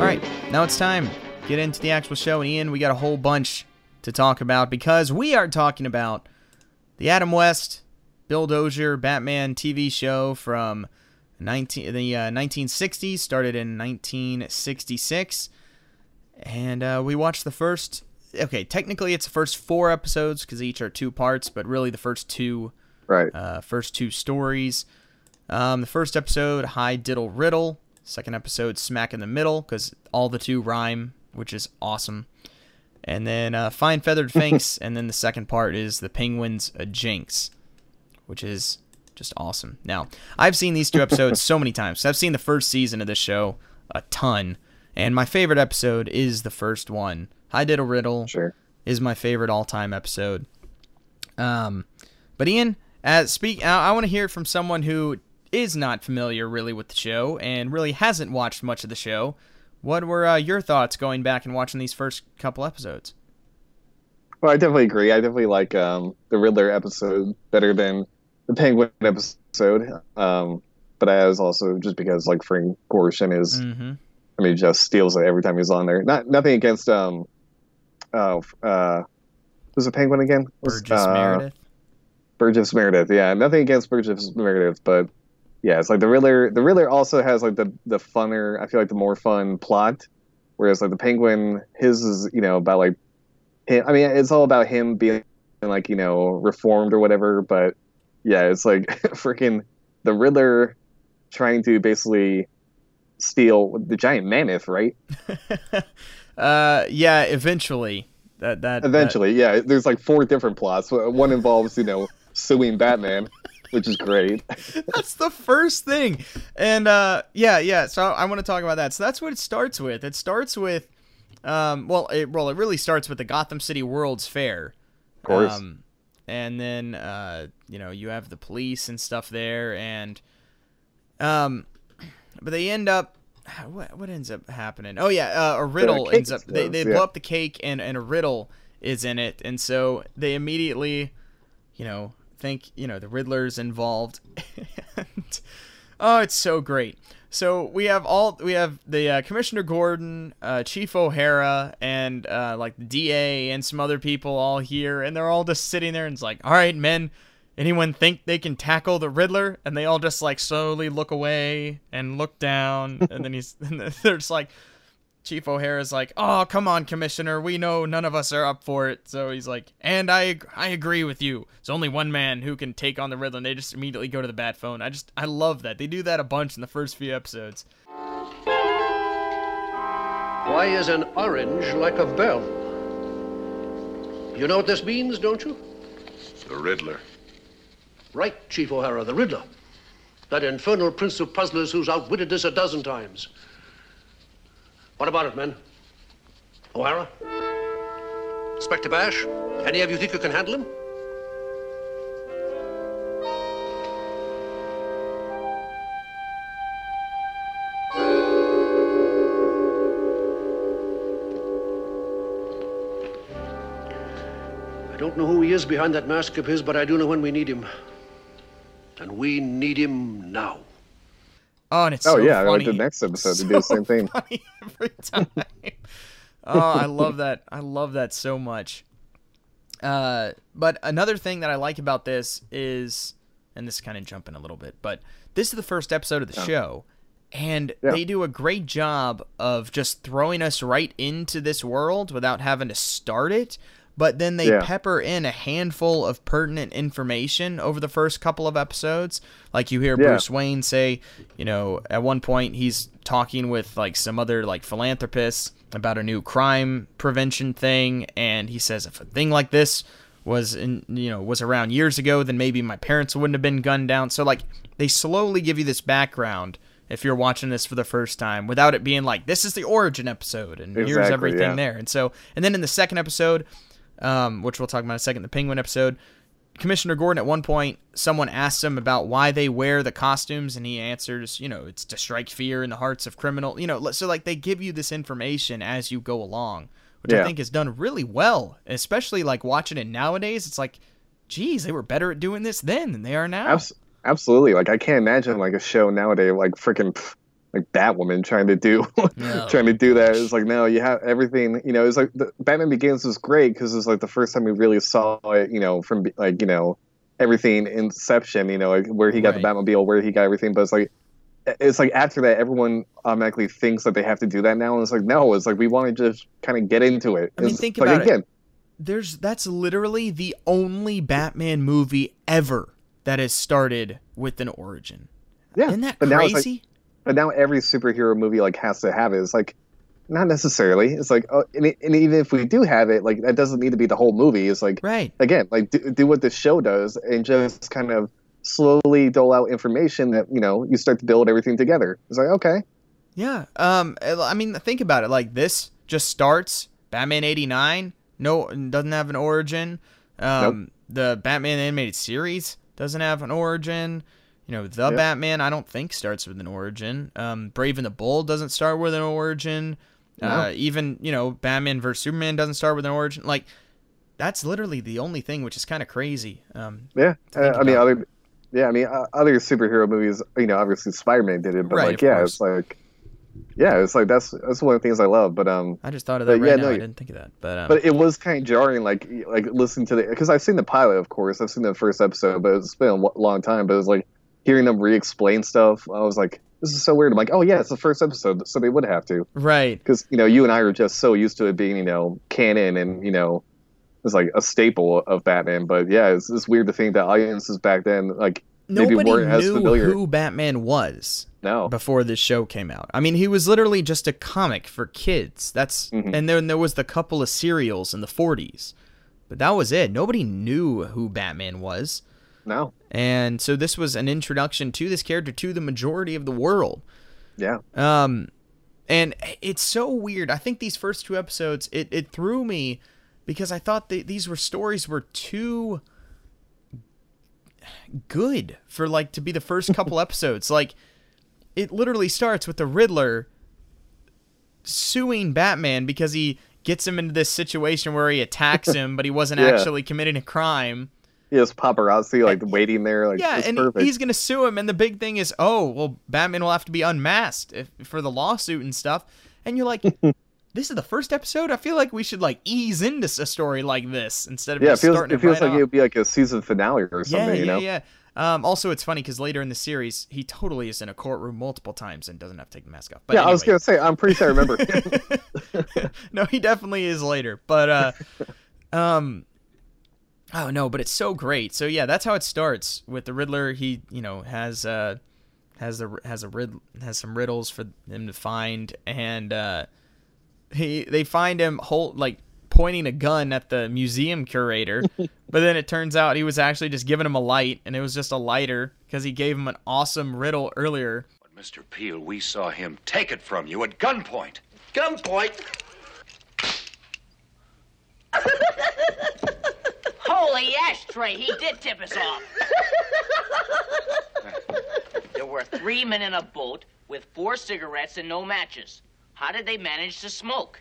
All right, now it's time. Get into the actual show. And Ian, we got a whole bunch to talk about because we are talking about the Adam West, Bill Dozier Batman TV show from 19 the uh, 1960s, started in 1966, and uh, we watched the first. Okay, technically it's the first four episodes because each are two parts, but really the first two, Right. uh, first two stories. Um, the first episode, Hi Diddle Riddle. Second episode, Smack in the Middle, because all the two rhyme, which is awesome. And then uh, Fine Feathered Finks, and then the second part is The Penguin's a Jinx, which is just awesome. Now, I've seen these two episodes so many times. I've seen the first season of this show a ton, and my favorite episode is the first one. Hi Diddle Riddle Sure. is my favorite all-time episode. Um, but Ian, as speak, I, I want to hear it from someone who is not familiar really with the show and really hasn't watched much of the show. What were uh, your thoughts going back and watching these first couple episodes? Well, I definitely agree. I definitely like um, the Riddler episode better than the Penguin episode. Um, but I was also just because like Frank Gorshin is, Mm-hmm. I mean, just steals it every time he's on there. Not nothing against um, uh, uh, who's the Penguin again? Was, Burgess uh, Meredith. Burgess Meredith. Yeah, nothing against Burgess Meredith, but yeah, it's like the Riddler. The Riddler also has like the the funner. I feel like the more fun plot, whereas like the Penguin, his is you know about like him. I mean, it's all about him being like you know reformed or whatever. But yeah, it's like freaking the Riddler trying to basically steal the giant mammoth, right? uh, yeah, eventually. That that Eventually, yeah. There's like four different plots. One involves you know suing Batman, which is great. that's the first thing and uh yeah yeah so i want to talk about that so that's what it starts with it starts with um well it well it really starts with the gotham city world's fair Of course. um and then uh you know you have the police and stuff there and um but they end up what what ends up happening oh yeah uh, a riddle cake ends up they, they explodes, blow yeah. up the cake and and a riddle is in it and so they immediately you know think you know the riddler's involved. And oh it's so great. So we have all we have the uh, commissioner gordon uh, chief o'hara and uh, like the da and some other people all here and they're all just sitting there and it's like all right men anyone think they can tackle the riddler? And they all just like slowly look away and look down and then he's and they're just like Chief O'Hara's like, "Oh, come on, Commissioner. We know none of us are up for it." So he's like, "And I, I agree with you. There's only one man who can take on the Riddler." And they just immediately go to the bat phone. I just, I love that they do that a bunch in the first few episodes. Why is an orange like a bell? You know what this means, don't you? The Riddler. Right, Chief O'Hara, the Riddler. That infernal prince of puzzlers who's outwitted us a dozen times. What about it, men? O'Hara? Inspector Bash? Any of you think you can handle him? I don't know who he is behind that mask of his, but I do know when we need him. And we need him now. Oh, and it's Oh so yeah, funny. like the next episode they do the same thing. every time. oh, I love that. I love that so much. Uh, but another thing that I like about this is, and this is kind of jumping a little bit, but this is the first episode of the show, and Yeah. they do a great job of just throwing us right into this world without having to start it. But then they Yeah. pepper in a handful of pertinent information over the first couple of episodes. Like you hear Yeah. Bruce Wayne say, you know, at one point he's talking with like some other like philanthropists about a new crime prevention thing and he says if a thing like this was in you know was around years ago then maybe my parents wouldn't have been gunned down so like they slowly give you this background if you're watching this for the first time without it being like this is the origin episode and here's everything yeah. there and so and then in the second episode um, which we'll talk about in a second the penguin episode Commissioner Gordon, at one point, someone asks him about why they wear the costumes, and he answers, you know, it's to strike fear in the hearts of criminal. You know, so like they give you this information as you go along, which I think is done really well. Especially like watching it nowadays, it's like, geez, they were better at doing this then than they are now. Abs- absolutely. Like I can't imagine like a show nowadays like freaking like Batwoman trying to do No. trying to do that. It's like no, you have everything. You know, it's like the, Batman Begins was great because it's like the first time we really saw it. You know, from like you know everything Inception. You know, like where he got the Batmobile, where he got everything. But it's like it's like after that, everyone automatically thinks that they have to do that now, and it's like no, it's like we want to just kind of get into it. I mean, It's think like, about it. There's that's literally the only Batman movie ever that has started with an origin. Yeah, Isn't that but now it's like- crazy? But now every superhero movie like has to have it. It's like not necessarily. It's like oh, and, and even if we do have it, like that doesn't need to be the whole movie. It's like right. again, like do, do what the show does and just kind of slowly dole out information that you know you start to build everything together. It's like okay, Yeah. Um. I mean, think about it. Like this just starts Batman '89. No, doesn't have an origin. Um. The Batman animated series doesn't have an origin. You know, the Yep. Batman I don't think starts with an origin. Um. Brave and the Bold doesn't start with an origin. Uh. Even you know, Batman vs Superman doesn't start with an origin. Like. That's literally the only thing, which is kind of crazy. Um, yeah. Uh, I mean, other yeah, I mean, uh, other superhero movies. You know, obviously Spider Man did it, but Right, like yeah, course. it's like yeah, it's like that's that's one of the things I love. But um, I just thought of that right yeah, now. no, I didn't think of that, but um, but it was kind of jarring, like like listening to the because I've seen the pilot, of course, I've seen the first episode, but it's been a long time. But it's like hearing them re-explain stuff. I was like, this is so weird. I'm like, oh yeah, it's the first episode, so they would have to right. because you know you and I are just so used to it being you know canon and you know it's like a staple of Batman. But yeah, it's, it's weird to think that audiences back then like maybe Nobody weren't as knew familiar. who Batman was. no, before this show came out. I mean, he was literally just a comic for kids. That's Mhm. and then there was the couple of serials in the 40s. But that was it. Nobody knew who Batman was. No, And so this was an introduction to this character to the majority of the world. yeah, Um and it's so weird. I think these first two episodes it it threw me because I thought that these were stories were too good for like to be the first couple episodes. Like it literally starts with the Riddler suing Batman because he gets him into this situation where he attacks him, but he wasn't Yeah. actually committing a crime. Has paparazzi like waiting there, like Yeah, and perfect. he's gonna sue him, and the big thing is, oh, well, Batman will have to be unmasked if, for the lawsuit and stuff. And you're like, this is the first episode. I feel like we should like ease into a story like this instead of yeah, it just feels starting it feels right like off. it would be like a season finale or something. yeah, you know, yeah, yeah. Um, also, it's funny because later in the series, he totally is in a courtroom multiple times and doesn't have to take the mask off. But yeah, I was gonna say, I'm pretty sure I remember. no, he definitely is later. But uh um oh no, but it's so great. So yeah, that's how it starts with the Riddler. He, you know, has uh has the has a rid has some riddles for him to find and uh he they find him hold like pointing a gun at the museum curator, but then it turns out he was actually just giving him a light and it was just a lighter because he gave him an awesome riddle earlier. But Mr. Peel, we saw him take it from you at gunpoint. Gunpoint. Holy ashtray, he did tip us off. there were three men in a boat with four cigarettes and no matches. How did they manage to smoke?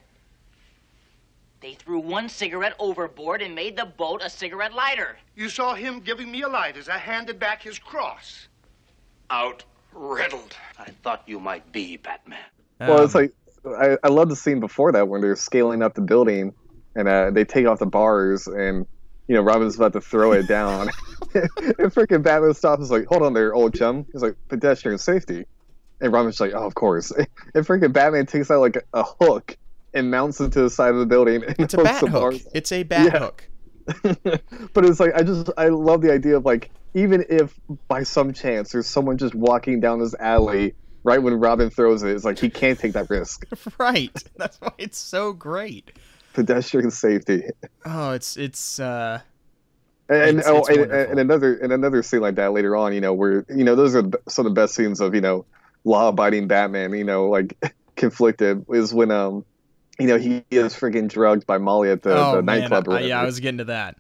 They threw one cigarette overboard and made the boat a cigarette lighter. You saw him giving me a light as I handed back his cross. Out riddled. I thought you might be Batman. well, it's Um, like I, I love the scene before that when they're scaling up the building and uh, they take off the bars and you know Robin's about to throw it down. and freaking Batman stops is like, "Hold on there, old chum." He's like, "Pedestrian safety," and Robin's like, "Oh, of course." And freaking Batman takes out like a hook and mounts it to the side of the building. And it's a bat the hook. bars. It's a bat Yeah. hook. but it's like I just I love the idea of like even if by some chance there's someone just walking down this alley right when Robin throws it, it's like he can't take that risk. right. That's why it's so great. Pedestrian safety. Oh, it's it's uh And It's- oh, it's and, and another and another scene like that later on, you know, where you know those are some of the best scenes of you know law-abiding Batman, you know, like conflicted is when um you know he is freaking drugged by Molly at the, oh the man, nightclub. I- yeah, I was getting to that.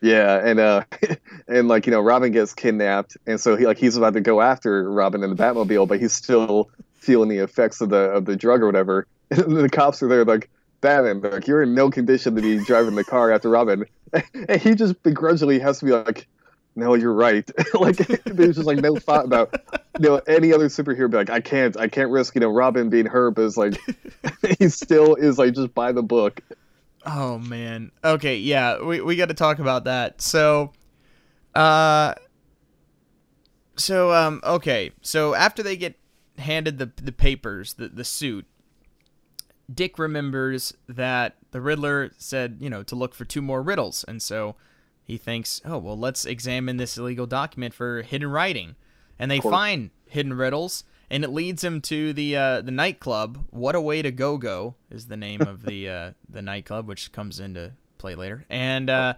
Yeah, and uh, and like you know, Robin gets kidnapped, and so he like he's about to go after Robin in the Batmobile, but he's still feeling the effects of the of the drug or whatever. And the cops are there like, Batman, like you're in no condition to be driving the car after Robin, and he just begrudgingly has to be like, no, you're right. like there's just like no thought about you know any other superhero. Be like, I can't, I can't risk you know Robin being hurt, but it's like he still is like just by the book. Oh man. Okay, yeah, we we got to talk about that. So, uh, so um, okay, so after they get handed the the papers, the the suit, Dick remembers that the Riddler said, you know, to look for two more riddles, and so he thinks, oh well, let's examine this illegal document for hidden writing, and they find hidden riddles, and it leads him to the uh, the nightclub. What a way to go go is the name of the uh, the nightclub, which comes into play later, and. Uh,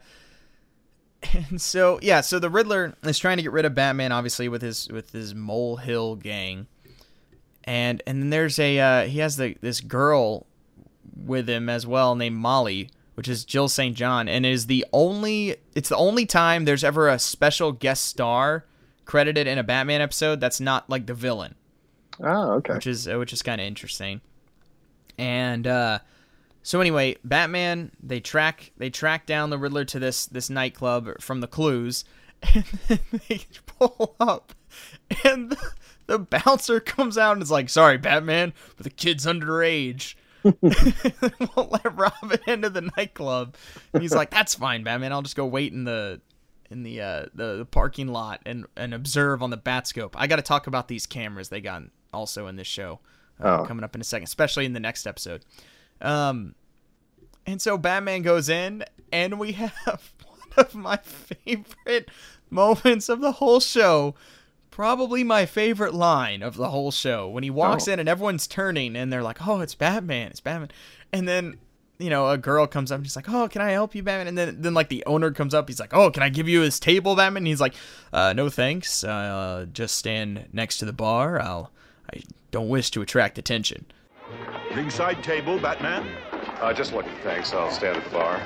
and so yeah, so the Riddler is trying to get rid of Batman, obviously with his with his molehill gang, and and then there's a uh, he has the this girl with him as well named Molly, which is Jill St. John, and is the only it's the only time there's ever a special guest star credited in a Batman episode that's not like the villain, Oh, okay. which is uh, which is kind of interesting. And uh, so anyway, Batman they track they track down the Riddler to this this nightclub from the clues, and then they pull up, and the, the bouncer comes out and is like, "Sorry, Batman, but the kid's underage." won't let Robin into the nightclub. And he's like, "That's fine, Batman. I'll just go wait in the in the uh, the, the parking lot and and observe on the Batscope." I got to talk about these cameras they got also in this show uh, Oh. coming up in a second, especially in the next episode. Um, and so Batman goes in, and we have one of my favorite moments of the whole show. Probably my favorite line of the whole show when he walks Oh. in and everyone's turning and they're like, "Oh, it's Batman! It's Batman!" And then you know a girl comes up and she's like, "Oh, can I help you, Batman?" And then then like the owner comes up, he's like, "Oh, can I give you his table, Batman?" And he's like, uh, "No, thanks. Uh, just stand next to the bar. I'll I don't wish to attract attention." Ringside table, Batman. Uh, just looking, thanks. I'll stand at the bar.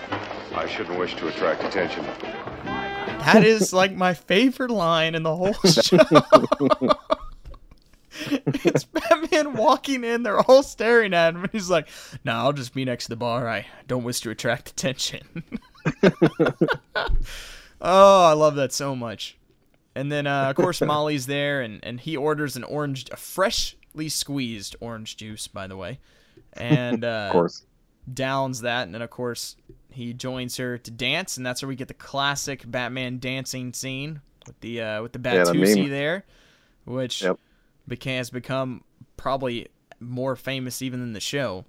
I shouldn't wish to attract attention. That is like my favorite line in the whole show. it's Batman walking in, they're all staring at him, and he's like, No, I'll just be next to the bar. I don't wish to attract attention. oh, I love that so much. And then, uh, of course, Molly's there, and, and he orders an orange, a freshly squeezed orange juice, by the way. And uh, Of course. downs that, and then of course he joins her to dance, and that's where we get the classic Batman dancing scene with the uh, with the Yeah, the Batusi meme. there, which Yep. became has become probably more famous even than the show.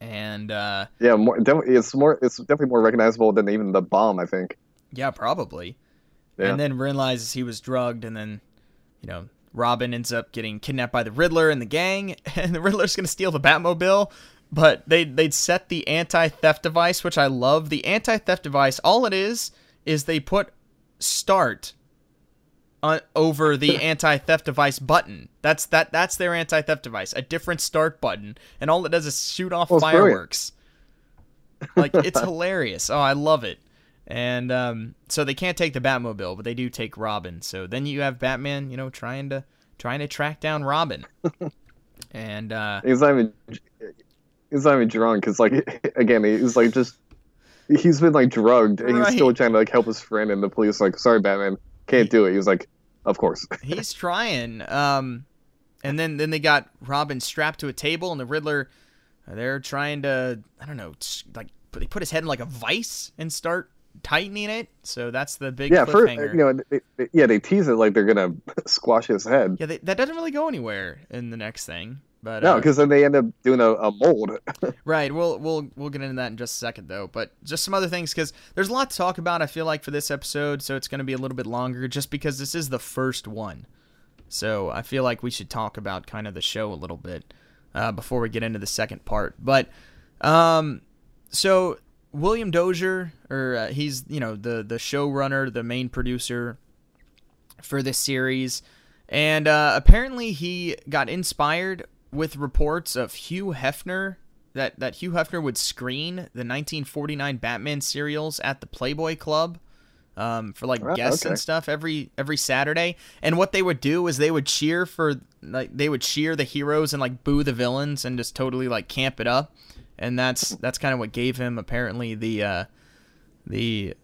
And uh, Yeah, more. It's more. It's definitely more recognizable than even the bomb. I think. yeah, probably. Yeah. And then realizes he was drugged, and then you know Robin ends up getting kidnapped by the Riddler and the gang, and the Riddler's gonna steal the Batmobile. But they they'd set the anti-theft device, which I love. The anti-theft device, all it is, is they put start on, over the anti-theft device button. That's that that's their anti-theft device, a different start button, and all it does is shoot off Well, fireworks. like it's hilarious. Oh, I love it. And um, so they can't take the Batmobile, but they do take Robin. So then you have Batman, you know, trying to trying to track down Robin. and uh, He's not even. He's not even drunk. Cause like again, he's like just. He's been like drugged, and he's still trying to like help his friend, and the police are like, "Sorry, Batman, can't do it." He was like, "Of course." he's trying. Um, and then then they got Robin strapped to a table, and the Riddler. They're trying to I don't know, like they put his head in like a vice and start tightening it. So that's the big yeah, first, you know, they, they- yeah, they tease it like they're gonna squash his head. yeah, they, that doesn't really go anywhere in the next thing. But No, uh, because then they end up doing a, a mold. Right. We'll we'll we'll get into that in just a second though. But just some other things because there's a lot to talk about. I feel like for this episode, so it's going to be a little bit longer, just because this is the first one. So I feel like we should talk about kind of the show a little bit uh, before we get into the second part. But um, so William Dozier, or uh, he's you know the the showrunner, the main producer for this series, and uh, apparently he got inspired with reports of Hugh Hefner that that Hugh Hefner would screen the 1949 Batman serials at the Playboy Club um, for like Oh, guests and stuff every every Saturday. And what they would do is they would cheer for like they would cheer the heroes and like boo the villains and just totally like camp it up. And that's that's kind of what gave him apparently the uh, the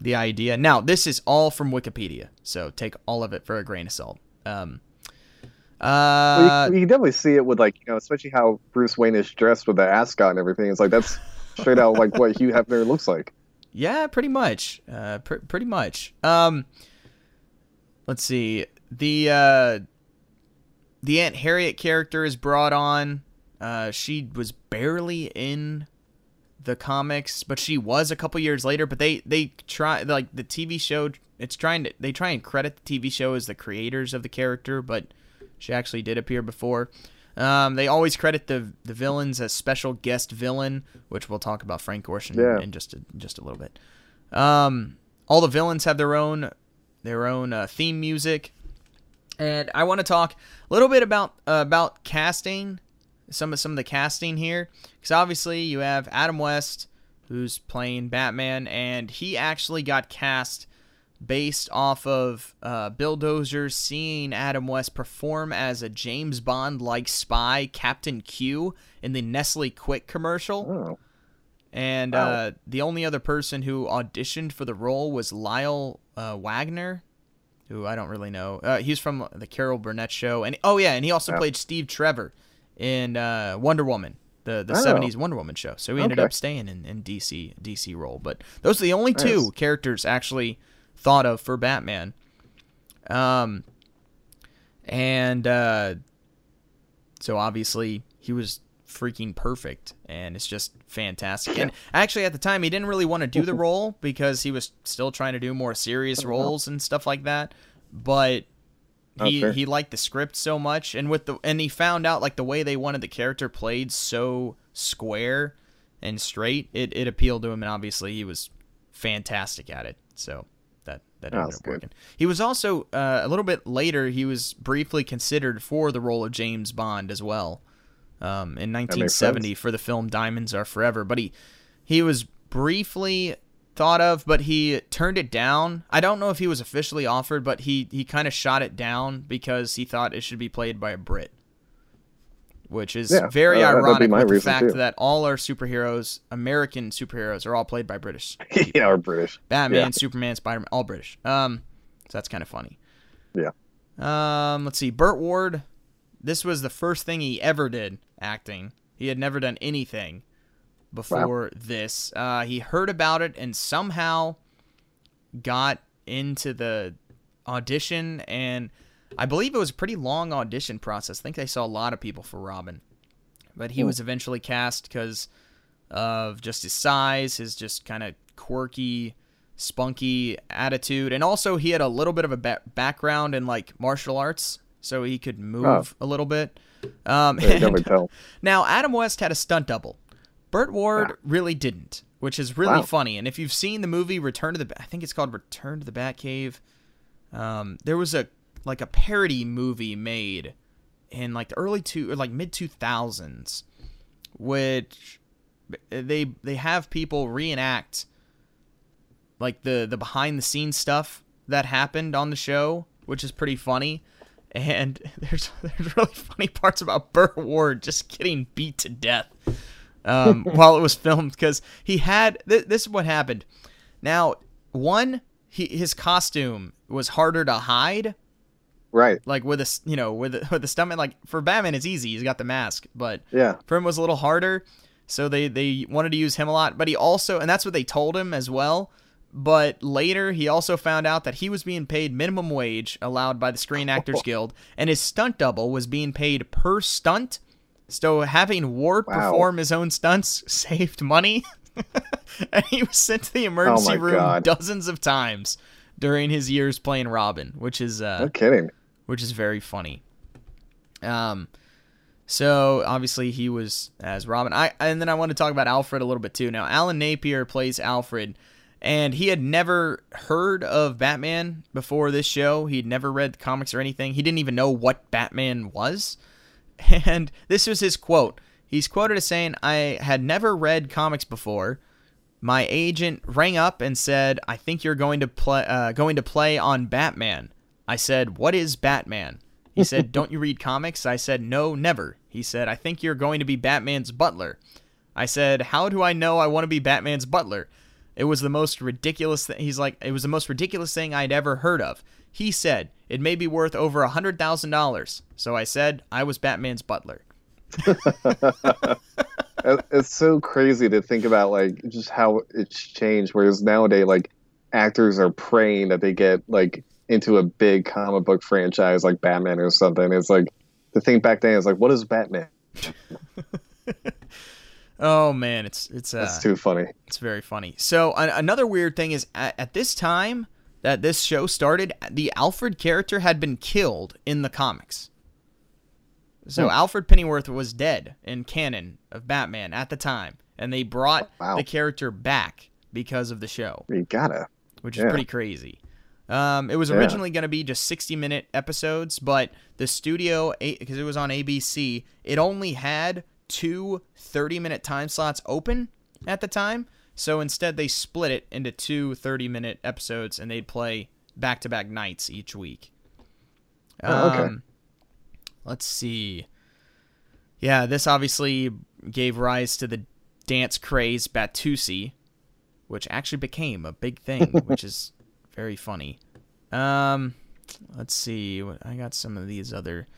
the idea. Now, this is all from Wikipedia, so take all of it for a grain of salt. Um, uh, Well, you, you can definitely see it with like you know, especially how Bruce Wayne is dressed with the ascot and everything. It's like that's straight out like what Hugh Hefner looks like. Yeah, pretty much. Uh, pr- pretty much. Um, let's see. The uh, the Aunt Harriet character is brought on. Uh, she was barely in the comics, but she was a couple years later. But they they try like the TV show. It's trying to they try and credit the TV show as the creators of the character, but she actually did appear before. Um, they always credit the the villains as special guest villain, which we'll talk about Frank Gorshin Yeah. in just a, just a little bit. Um, all the villains have their own their own uh, theme music, and I want to talk a little bit about uh, about casting, some of some of the casting here, because obviously you have Adam West who's playing Batman, and he actually got cast based off of uh, Bill Dozier seeing Adam West perform as a James Bond like spy, Captain Q, in the Nestle Quik commercial. Oh, And Wow. uh, the only other person who auditioned for the role was Lyle uh, Waggoner, who I don't really know. Uh, he's from the Carol Burnett show, and oh yeah, and he also Yeah. played Steve Trevor in uh, Wonder Woman, the the Oh. '70s Wonder Woman show. So he ended Okay. up staying in, in DC DC role. But those are the only two characters actually thought of for Batman. Um, and uh, so obviously he was freaking perfect and it's just fantastic. And actually at the time he didn't really want to do the role because he was still trying to do more serious roles and stuff like that but Oh, he he liked the script so much and with the and he found out like the way they wanted the character played so square and straight it, it appealed to him and obviously he was fantastic at it so that that Oh, ended up good. working. He was also uh, a little bit later he was briefly considered for the role of james bond as well um, in 1970 for the film diamonds are forever but he he was briefly thought of but he turned it down. I don't know if he was officially offered but he he kind of shot it down because he thought it should be played by a brit which is Yeah, very uh, ironic with the fact too. that all our superheroes american superheroes are all played by british yeah, or British. Batman, Yeah. Superman, Spider Man, all British. Um, so that's kind of funny. Yeah. Um, let's see. Burt Ward. This was the first thing he ever did acting. He had never done anything before this. Uh, he heard about it and somehow got into the audition, and I believe it was a pretty long audition process. I think they saw a lot of people for Robin, but he was eventually cast because of just his size, his just kind of quirky, spunky attitude, and also he had a little bit of a ba- background in like martial arts, so he could move a little bit. Um, Yeah, and- now, Adam West had a stunt double. Burt Ward really didn't, which is really Wow. funny. And if you've seen the movie Return to the, I think it's called Return to the Batcave. Um, there was a like a parody movie made in like the early two or like mid two thousands, which they they have people reenact like the the behind the scenes stuff that happened on the show, which is pretty funny. And there's there's really funny parts about Burt Ward just getting beat to death um, while it was filmed because he had th- this is what happened. Now, one, he, his costume was harder to hide, Right. like with a you know with a, with the stomach. Like for Batman, it's easy; he's got the mask, but Yeah. for him it was a little harder. So they they wanted to use him a lot, but he also and that's what they told him as well. But later he also found out that he was being paid minimum wage allowed by the Screen Actors Guild, and his stunt double was being paid per stunt. So having Ward Wow. perform his own stunts saved money. and he was sent to the emergency Oh room God. dozens of times during his years playing Robin, which is uh No kidding. Which is very funny. Um, so obviously he was as Robin. I and then I want to talk about Alfred a little bit too. Now Alan Napier plays Alfred, and he had never heard of Batman before this show. He'd never read comics or anything. He didn't even know what Batman was. And this was his quote. He's quoted as saying, "I had never read comics before." My agent rang up and said, "I think you're going to play uh, going to play on Batman." I said, "What is Batman?" He said, "Don't you read comics?" I said, "No, never." He said, "I think you're going to be Batman's butler." I said, "How do I know I want to be Batman's butler?" It was the most ridiculous thing. He's like, it was the most ridiculous thing I'd ever heard of. He said it may be worth over a hundred thousand dollars. So I said I was Batman's butler. It's so crazy to think about like just how it's changed whereas nowadays like actors are praying that they get like into a big comic book franchise like batman or something it's like the thing back then is like what is batman Oh man, it's it's uh, that's too funny It's very funny. So an- another weird thing is at, at this time that this show started, the Alfred character had been killed in the comics. So Hmm. Alfred Pennyworth was dead in canon of Batman at the time, and they brought Wow. the character back because of the show, you gotta which is Yeah. pretty crazy. Um, it was Yeah. originally going to be just 60 minute episodes, but the studio, because it was on ABC, it only had two 30 minute time slots open at the time. So instead, they split it into two 30 minute episodes and they'd play back to back nights each week. Oh, okay. Um, let's see. Yeah, this obviously gave rise to the dance craze Batusi, which actually became a big thing, which is very funny. Um, let's see. I got some of these other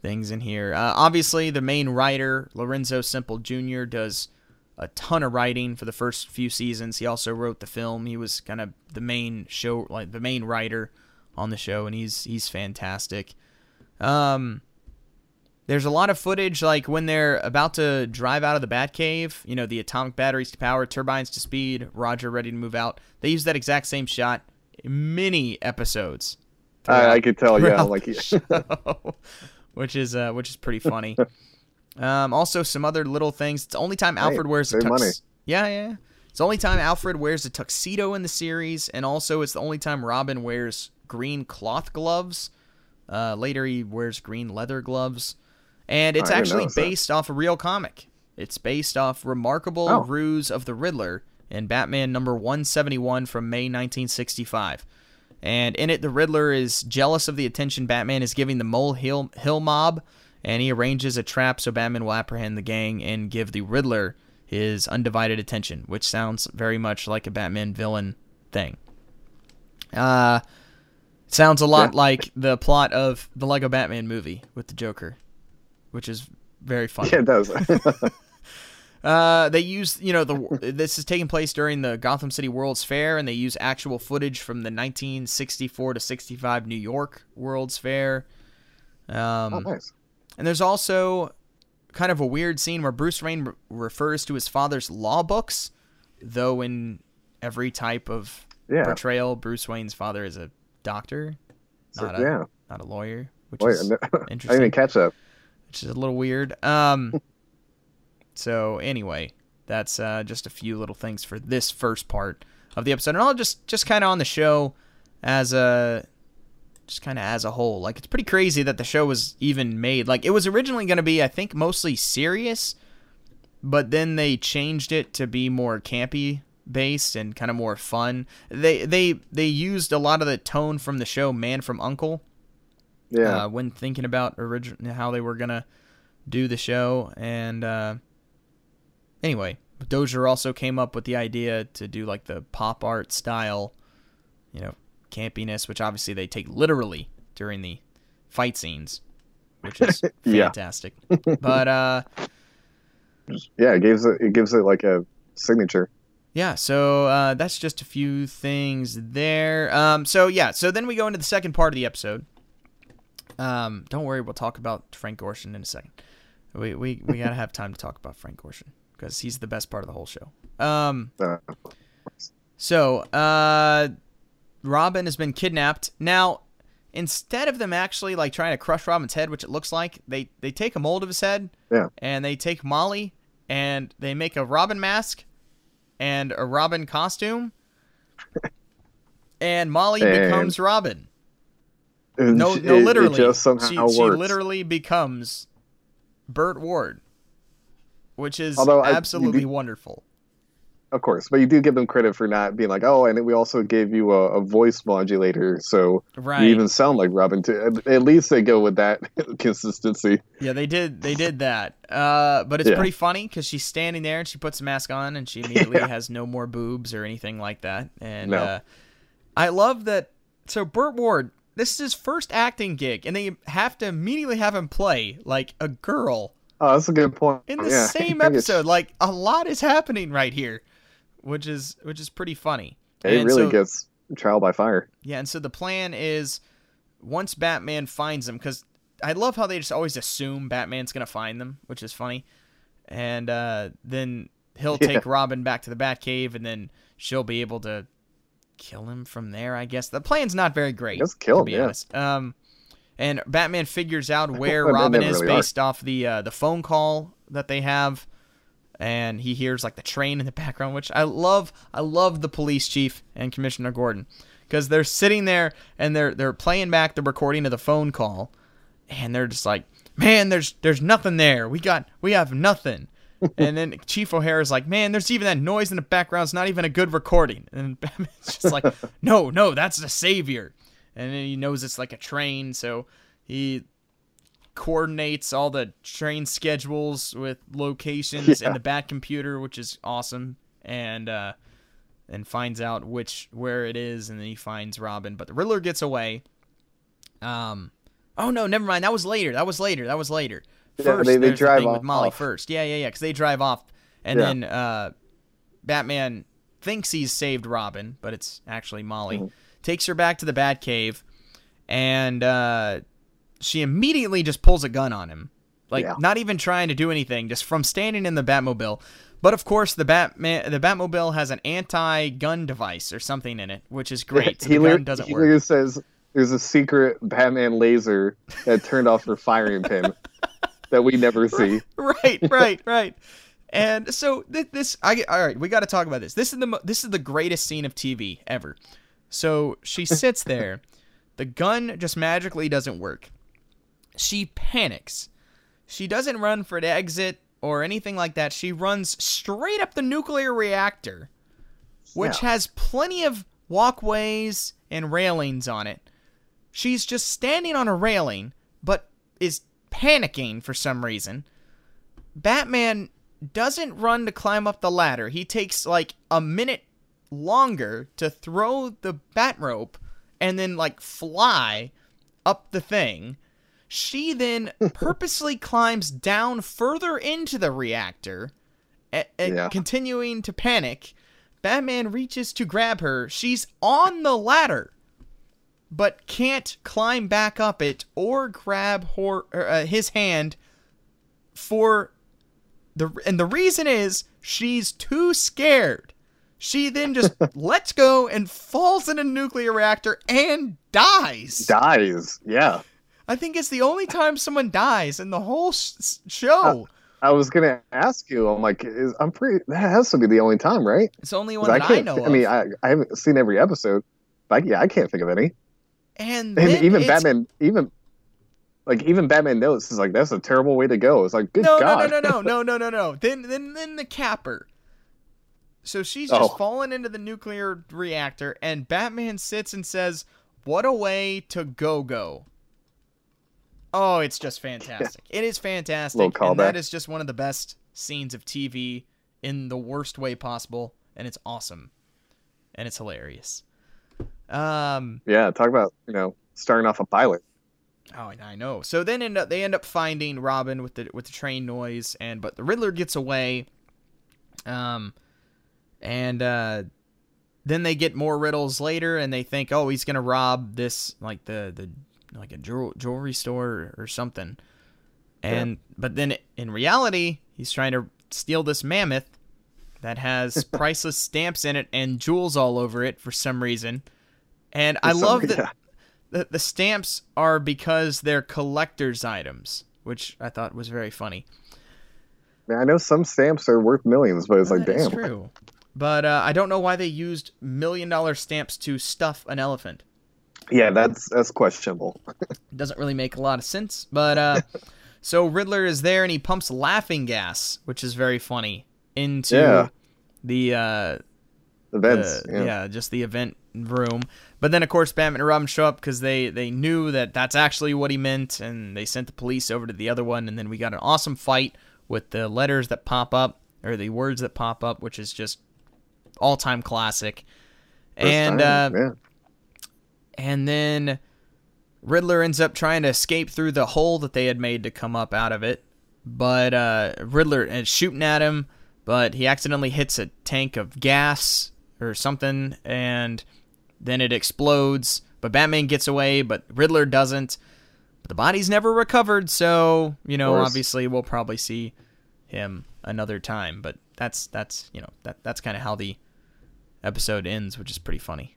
things in here. Uh, obviously, the main writer Lorenzo Semple Jr. does a ton of writing for the first few seasons. He also wrote the film. He was kind of the main show, like the main writer on the show, and he's he's fantastic. Um, there's a lot of footage like when they're about to drive out of the Batcave. You know, the atomic batteries to power, turbines to speed, Roger ready to move out. They use that exact same shot many episodes. I, I could tell yeah like show, which is uh, which is pretty funny. um, also, some other little things. It's the only time Alfred wears a tux. Yeah, yeah. It's the only time Alfred wears a tuxedo in the series, and also it's the only time Robin wears green cloth gloves. Uh, later, he wears green leather gloves, and it's actually notice that. based off a real comic. It's based off "Remarkable Oh. Ruse of the Riddler" in Batman number 171 from May 1965. And in it, the Riddler is jealous of the attention Batman is giving the Mole Hill, Hill mob, and he arranges a trap so Batman will apprehend the gang and give the Riddler his undivided attention, which sounds very much like a Batman villain thing. Uh, sounds a lot like the plot of the Lego Batman movie with the Joker, which is very funny. yeah it does Uh, they use you know the this is taking place during the Gotham City World's Fair, and they use actual footage from the 1964 to 65 New York World's Fair. Um, oh nice. and there's also kind of a weird scene where Bruce Wayne re- refers to his father's law books, though in every type of yeah. portrayal, Bruce Wayne's father is a doctor, So, not a yeah. not a lawyer, which Wait, is I didn't interesting. even catch that. Which is a little weird. Um, so anyway, that's uh, just a few little things for this first part of the episode, and I'll just just kind of on the show as a just kind of as a whole. Like it's pretty crazy that the show was even made. Like it was originally going to be, I think, mostly serious, but then they changed it to be more campy based and kind of more fun. They they they used a lot of the tone from the show Man from Uncle yeah uh, when thinking about origin how they were gonna do the show. And uh, anyway, Dozier also came up with the idea to do like the pop art style, you know, campiness, which obviously they take literally during the fight scenes, which is fantastic. but uh, yeah it gives it it gives it like a signature Yeah, so uh, that's just a few things there. Um, so yeah, so then we go into the second part of the episode. Um, don't worry, we'll talk about Frank Gorshin in a second. We we, we gotta have time to talk about Frank Gorshin because he's the best part of the whole show. Um, uh, so uh, Robin has been kidnapped. Now, instead of them actually like trying to crush Robin's head, which it looks like, they they take a mold of his head yeah and they take Molly and they make a Robin mask and a Robin costume, and Molly And- becomes Robin. It- No, it- no, it literally, somehow she, she literally becomes Burt Ward, which is Although I- absolutely wonderful. of course, but you do give them credit for not being like, oh, and we also gave you a, a voice modulator, so Right. you even sound like Robin too. At- At least they go with that consistency. Yeah, they did. They did that. Uh, but it's Yeah. pretty funny because she's standing there and she puts a mask on and she immediately Yeah. has no more boobs or anything like that. And No. uh, I love that. So Burt Ward, this is his first acting gig, and they have to immediately have him play like a girl Oh, that's a good point. in the yeah. same episode. Like a lot is happening right here, which is which is pretty funny. It And really so- gets trial by fire. yeah, and so the plan is once Batman finds them, because I love how they just always assume Batman's gonna find them, which is funny. And uh, then he'll Yeah. take Robin back to the Batcave, and then she'll be able to kill him from there. I guess the plan's not very great. Just kill to him, be yeah. honest. Um, and Batman figures out where Robin is really are. based off the uh, the phone call that they have, and he hears like the train in the background, which I love. I love the police chief and Commissioner Gordon because they're sitting there and they're they're playing back the recording of the phone call, and they're just like, "Man, there's there's nothing there. We got we have nothing." and then Chief O'Hara's like, "Man, there's even that noise in the background. It's not even a good recording." And Batman's just like, "No, no, that's the savior." And then he knows it's like a train, so he coordinates all the train schedules with locations in the Bat computer, which is awesome, and uh, and finds out which where it is, and then he finds Robin. But the Riddler gets away. Um, oh no, never mind. That was later. That was later. That was later. Yeah, First, they- they there's the drive thing with off. Molly first. Yeah, yeah, yeah. Because they drive off, and Yeah. then uh, Batman thinks he's saved Robin, but it's actually Molly. Mm-hmm. Takes her back to the Batcave, and uh, she immediately just pulls a gun on him. Like Yeah. not even trying to do anything, just from standing in the Batmobile. But of course, the Batman, the Batmobile has an anti-gun device or something in it, which is great. So he the lit- gun doesn't he work. says there's a secret Batman laser that turned off her firing pin that we never see. right, right, right. And so th- this, I all right. We got to talk about this. This is the mo- this is the greatest scene of TV ever. So she sits there, the gun just magically doesn't work. She panics. She doesn't run for an exit or anything like that. She runs straight up the nuclear reactor, which Yeah. has plenty of walkways and railings on it. She's just standing on a railing, but is panicking for some reason. Batman doesn't run to climb up the ladder. He takes like a minute longer to throw the bat rope and then like fly up the thing. She then purposely climbs down further into the reactor, a- a- Yeah. continuing to panic. Batman reaches to grab her. She's on the ladder, but can't climb back up it or grab her, er, uh, his hand for the and the reason is she's too scared. She then just lets go and falls in a nuclear reactor and dies. Dies. Yeah. I think it's the only time someone dies in the whole sh- show. I was gonna ask you. I'm like, is, I'm pretty. That has to be the only time, right? it's the only one that I, can't. know of. I mean, I, I haven't seen every episode. But yeah, I can't think of any. and And even Batman, even like even Batman knows is like that's a terrible way to go. It's like good no, God. no, no, no, no, no, no, no. Then, then, then the capper. So she's just Oh. fallen into the nuclear reactor, and Batman sits and says, "What a way to go go." Oh, it's just fantastic. It is fantastic, and that is just one of the best scenes of TV in the worst way possible, and it's awesome, and it's hilarious. Um, Yeah, talk about you know starting off a pilot. Oh, I know. So then end up, they end up finding Robin with the with the train noise, and but the Riddler gets away. Um, and uh, then they get more riddles later, and they think, oh, he's gonna rob this like the the like a jewel, jewelry store or something. And but then in reality, he's trying to steal this mammoth that has priceless stamps in it and jewels all over it for some reason. And I For some love re- that the, the stamps are because they're collector's items, which I thought was very funny. Man, I know some stamps are worth millions, but it's like, damn. true. But uh, I don't know why they used million dollar stamps to stuff an elephant. Yeah, that's that's questionable. It doesn't really make a lot of sense. But uh, so Riddler is there and he pumps laughing gas, which is very funny, into Yeah. the uh, Events. the- yeah. yeah. just the event room. But then, of course, Batman and Robin show up because they they knew that that's actually what he meant, and they sent the police over to the other one. And then we got an awesome fight with the letters that pop up or the words that pop up, which is just all time classic. First and uh, yeah. and then Riddler ends up trying to escape through the hole that they had made to come up out of it. But uh, Riddler is shooting at him, but he accidentally hits a tank of gas or something, and then it explodes. But Batman gets away, but Riddler doesn't. But the body's never recovered, so you know, obviously, we'll probably see him another time. But that's that's you know that that's kind of how the episode ends, which is pretty funny.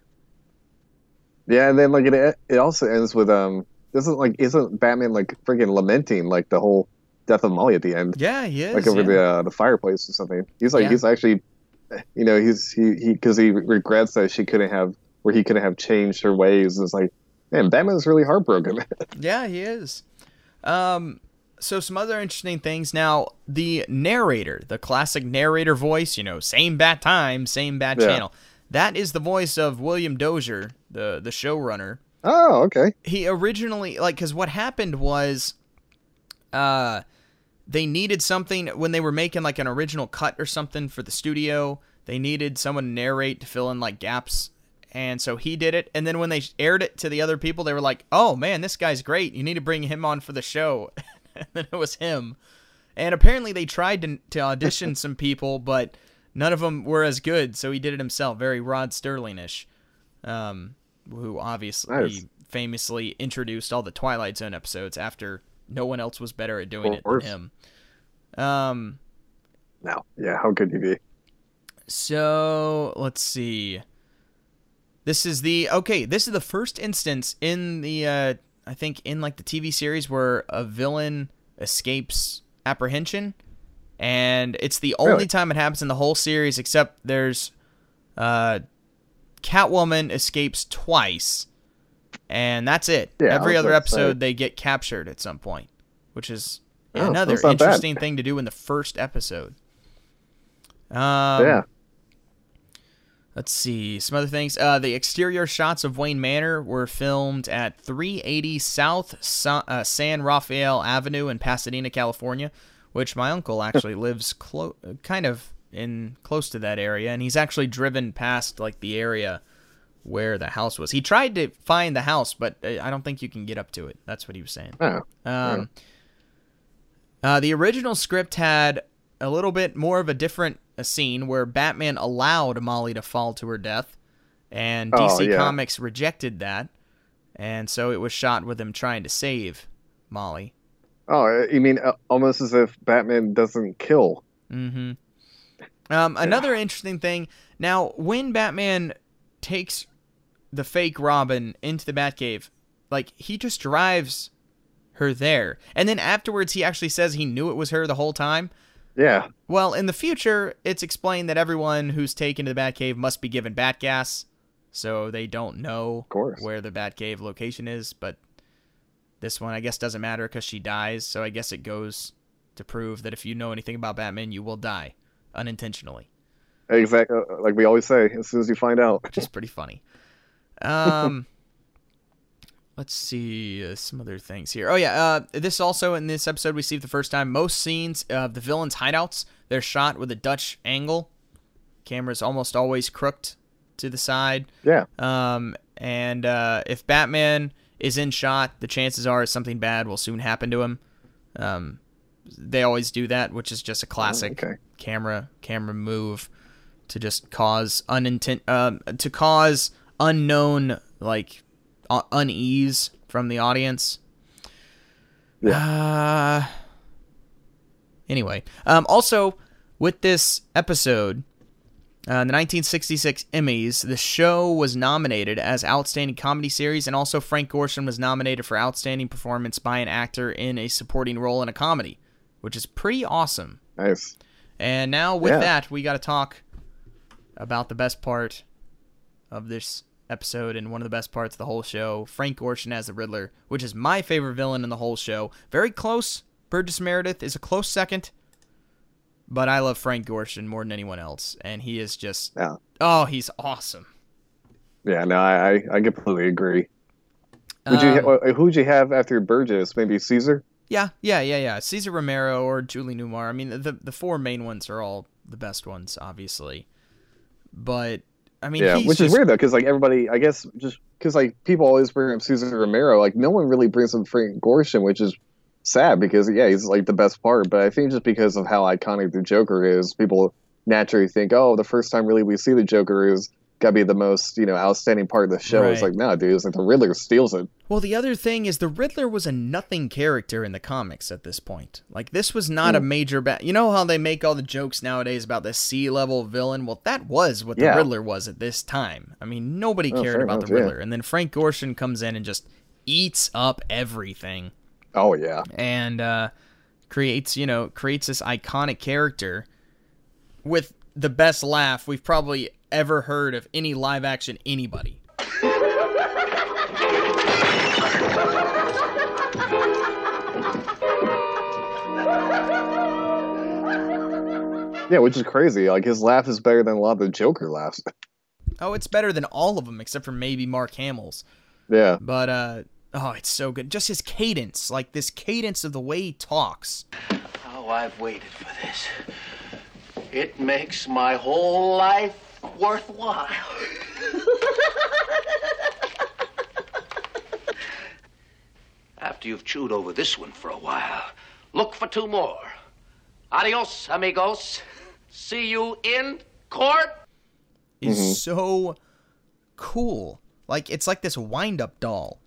Yeah, and then like it it also ends with um doesn't like isn't Batman like freaking lamenting like the whole death of Molly at the end, Yeah, he is. like over yeah. the uh, the fireplace or something. He's like Yeah. he's actually, you know, he's he he because he regrets that she couldn't have where he couldn't have changed her ways. It's like man, Batman's really heartbroken. Yeah, he is. Um, so some other interesting things. Now, the narrator, the classic narrator voice, you know, same bad time, same bad Yeah. channel. That is the voice of William Dozier, the the showrunner. oh, okay. He originally like because what happened was, uh, they needed something when they were making like an original cut or something for the studio. They needed someone to narrate to fill in like gaps. And so he did it. And then when they aired it to the other people, they were like, oh man, this guy's great. You need to bring him on for the show. and then it was him. And apparently they tried to, to audition some people, but none of them were as good. So he did it himself, very Rod Serling ish, um, who obviously Nice. famously introduced all the Twilight Zone episodes after no one else was better at doing it than him. Um, Now, yeah, how could you be? so let's see. This is the okay. This is the first instance in the uh, I think in like the TV series where a villain escapes apprehension, and it's the only Really? time it happens in the whole series. Except there's uh, Catwoman escapes twice, and that's it. Yeah, Every other to say. episode they get captured at some point, which is Oh, another not bad. interesting thing to do in the first episode. Um, yeah, Let's see some other things. Uh, the exterior shots of Wayne Manor were filmed at 380 South Sa- uh, San Rafael Avenue in Pasadena, California, which my uncle actually lives close, kind of in close to that area, and he's actually driven past like the area where the house was. He tried to find the house, but uh, I don't think you can get up to it. That's what he was saying. oh, Um, uh, the original script had a little bit more of a different a scene where Batman allowed Molly to fall to her death, and Oh, DC yeah. Comics rejected that, and so it was shot with him trying to save Molly. oh, you mean uh, almost as if Batman doesn't kill? Mm-hmm. Um, another interesting thing. Now, when Batman takes the fake Robin into the Batcave, like he just drives her there, and then afterwards he actually says he knew it was her the whole time. Yeah, Well, in the future, it's explained that everyone who's taken to the Batcave must be given bat gas, so they don't know where the Batcave location is. But this one, I guess, doesn't matter because she dies. So I guess it goes to prove that if you know anything about Batman, you will die unintentionally, exactly. Like we always say, as soon as you find out. which is pretty funny. Um. Let's see uh, some other things here. Oh yeah, uh, this also in this episode we see for the first time most scenes of the villains' hideouts they're shot with a Dutch angle. Camera's almost always crooked to the side. Yeah, Um, and uh, if Batman is in shot, the chances are something bad will soon happen to him. Um, they always do that, which is just a classic okay. camera camera move to just cause unintent um, to cause unknown like uh, unease from the audience. Uh, anyway, um, also with this episode, uh, the 1966 Emmys, the show was nominated as Outstanding Comedy Series, and also Frank Gorshin was nominated for Outstanding Performance by an Actor in a Supporting Role in a Comedy, which is pretty awesome. nice. And now, with Yeah. that, we got to talk about the best part of this episode and one of the best parts of the whole show Frank Gorshin as the Riddler, which is my favorite villain in the whole show. Very close. Burgess Meredith is a close second. but I love Frank Gorshin more than anyone else, and he is just Yeah. oh, he's awesome. Yeah, no, I I, completely agree. Would you Um, ha- who would you have after Burgess? Maybe Cesar. Yeah, yeah, yeah, yeah. Cesar Romero or Julie Newmar. I mean, the the four main ones are all the best ones, obviously. But I mean, yeah, he's which is weird though, because like everybody, I guess, just because like people always bring up Cesar Romero, like no one really brings up Frank Gorshin, which is sad because yeah, he's like the best part. But I think just because of how iconic the Joker is, people naturally think, oh, the first time really we see the Joker is gotta be the most you know outstanding part of the show. It's like no, dude, it's like the Riddler steals it. Well, the other thing is the Riddler was a nothing character in the comics at this point. Like this was not a Hmm. major bat. You know how they make all the jokes nowadays about the C level villain? Well, that was what Yeah. the Riddler was at this time. I mean, nobody Oh, cared about enough, the yeah. Riddler, and then Frank Gorshin comes in and just eats up everything Oh yeah, and uh, creates you know creates this iconic character with the best laugh we've probably ever heard of any live action anybody. yeah, which is crazy. Like his laugh is better than a lot of the Joker laughs. Oh, it's better than all of them except for maybe Mark Hamill's. yeah, But uh oh, it's so good. Just his cadence, like this cadence of the way he talks. Oh, I've waited for this. It makes my whole life worthwhile. After you've chewed over this one for a while, look for two more. Adios, amigos. See you in court. Is mm-hmm. so cool. Like it's like this wind up doll.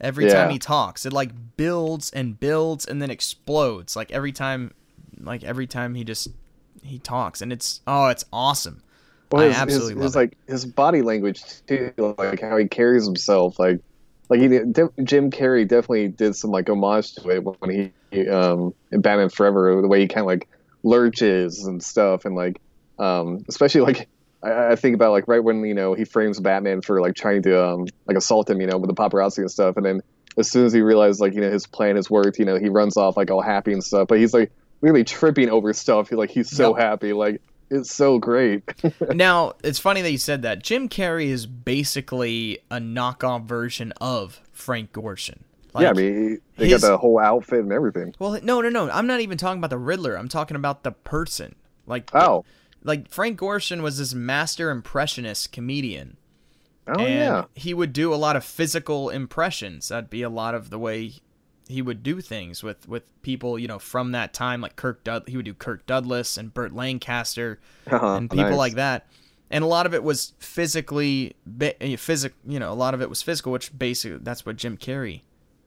Every Yeah. time he talks, it like builds and builds and then explodes. Like every time like every time he just he talks and it's oh, it's awesome. Well, I absolutely his, love his it. like his body language too, like how he carries himself, like like he Jim Carrey definitely did some like homage to it when he, he um in Batman Forever, the way he kind of like lurches and stuff, and like um especially like I, I think about like right when you know he frames Batman for like trying to um like assault him, you know, with the paparazzi and stuff, and then as soon as he realizes like you know his plan has worked, you know, he runs off like all happy and stuff, but he's like really tripping over stuff. He like he's so Yep. happy, like it's so great. now, it's funny that you said that. Jim Carrey is basically a knockoff version of Frank Gorshin. Like, yeah, I mean, they his- got the whole outfit and everything. Well, no, no, no. I'm not even talking about the Riddler. I'm talking about the person. Like, Oh, like Frank Gorshin was this master impressionist comedian, oh and yeah, he would do a lot of physical impressions. That'd be a lot of the way he would do things with with people, you know, from that time. Like Kirk Dud, he would do Kirk Douglas and Burt Lancaster Uh-huh, and people nice. like that. And a lot of it was physically, physic, you know, a lot of it was physical, which basically that's what Jim Carrey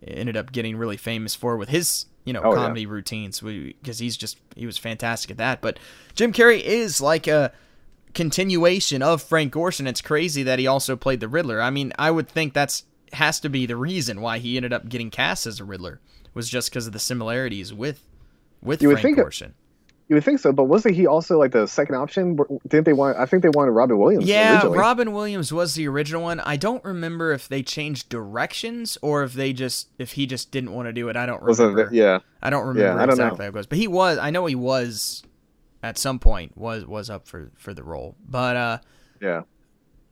ended up getting really famous for with his, you know, Oh, yeah. comedy routines because he's just he was fantastic at that. But Jim Carrey is like a continuation of Frank Gorshin. It's crazy that he also played the Riddler. I mean, I would think that's has to be the reason why he ended up getting cast as a Riddler was just because of the similarities with with You would Frank think- Gorshin. you would think so, but wasn't he also like the second option? Didn't they want? I think they wanted Robin Williams. Yeah, originally. Robin Williams was the original one. I don't remember if they changed directions or if they just if he just didn't want to do it. I don't Was it? remember. Yeah, I don't remember yeah, I don't know. exactly how it goes. But he was I know he was at some point was was up for for the role. But uh yeah.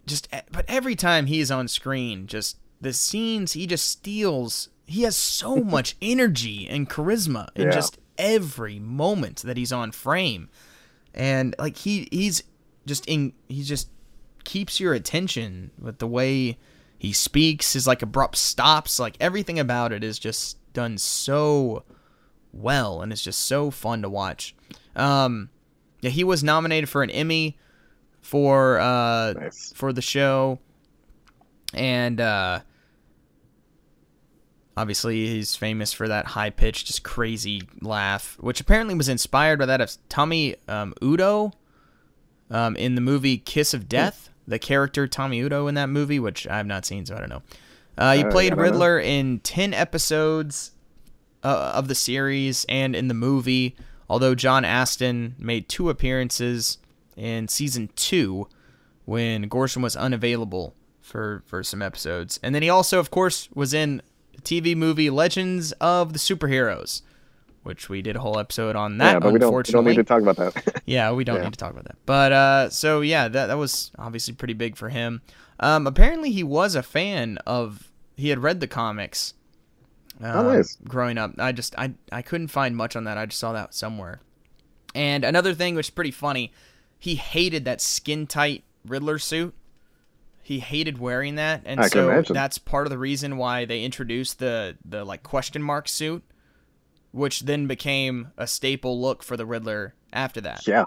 just e, but every time he's on screen, just the scenes he just steals. He has so much energy and charisma in Yeah. just every moment that he's on frame, and like he he's just in he just keeps your attention with the way he speaks, his like abrupt stops, like everything about it is just done so well, and it's just so fun to watch. Um, yeah, he was nominated for an Emmy for uh Nice. for the show, and uh, obviously he's famous for that high pitched, just crazy laugh, which apparently was inspired by that of Tommy um, Udo um, in the movie Kiss of Death. The character Tommy Udo in that movie, which I have not seen, so I don't know. Uh, he Uh, played don't know. Riddler in ten episodes uh, of the series and in the movie. Although John Astin made two appearances in season two when Gorshin was unavailable for for some episodes, and then he also, of course, was in TV movie Legends of the Superheroes, which we did a whole episode on that. yeah, but we don't, we don't need to talk about that. yeah, we don't Yeah. need to talk about that. But uh, so yeah, that that was obviously pretty big for him. Um, apparently he was a fan of. He had read the comics. Oh, um, nice. Growing up, I just I I couldn't find much on that. I just saw that somewhere. And another thing which is pretty funny, he hated that skin tight Riddler suit. He hated wearing that, and I so that's part of the reason why they introduced the the like question mark suit, which then became a staple look for the Riddler after that yeah.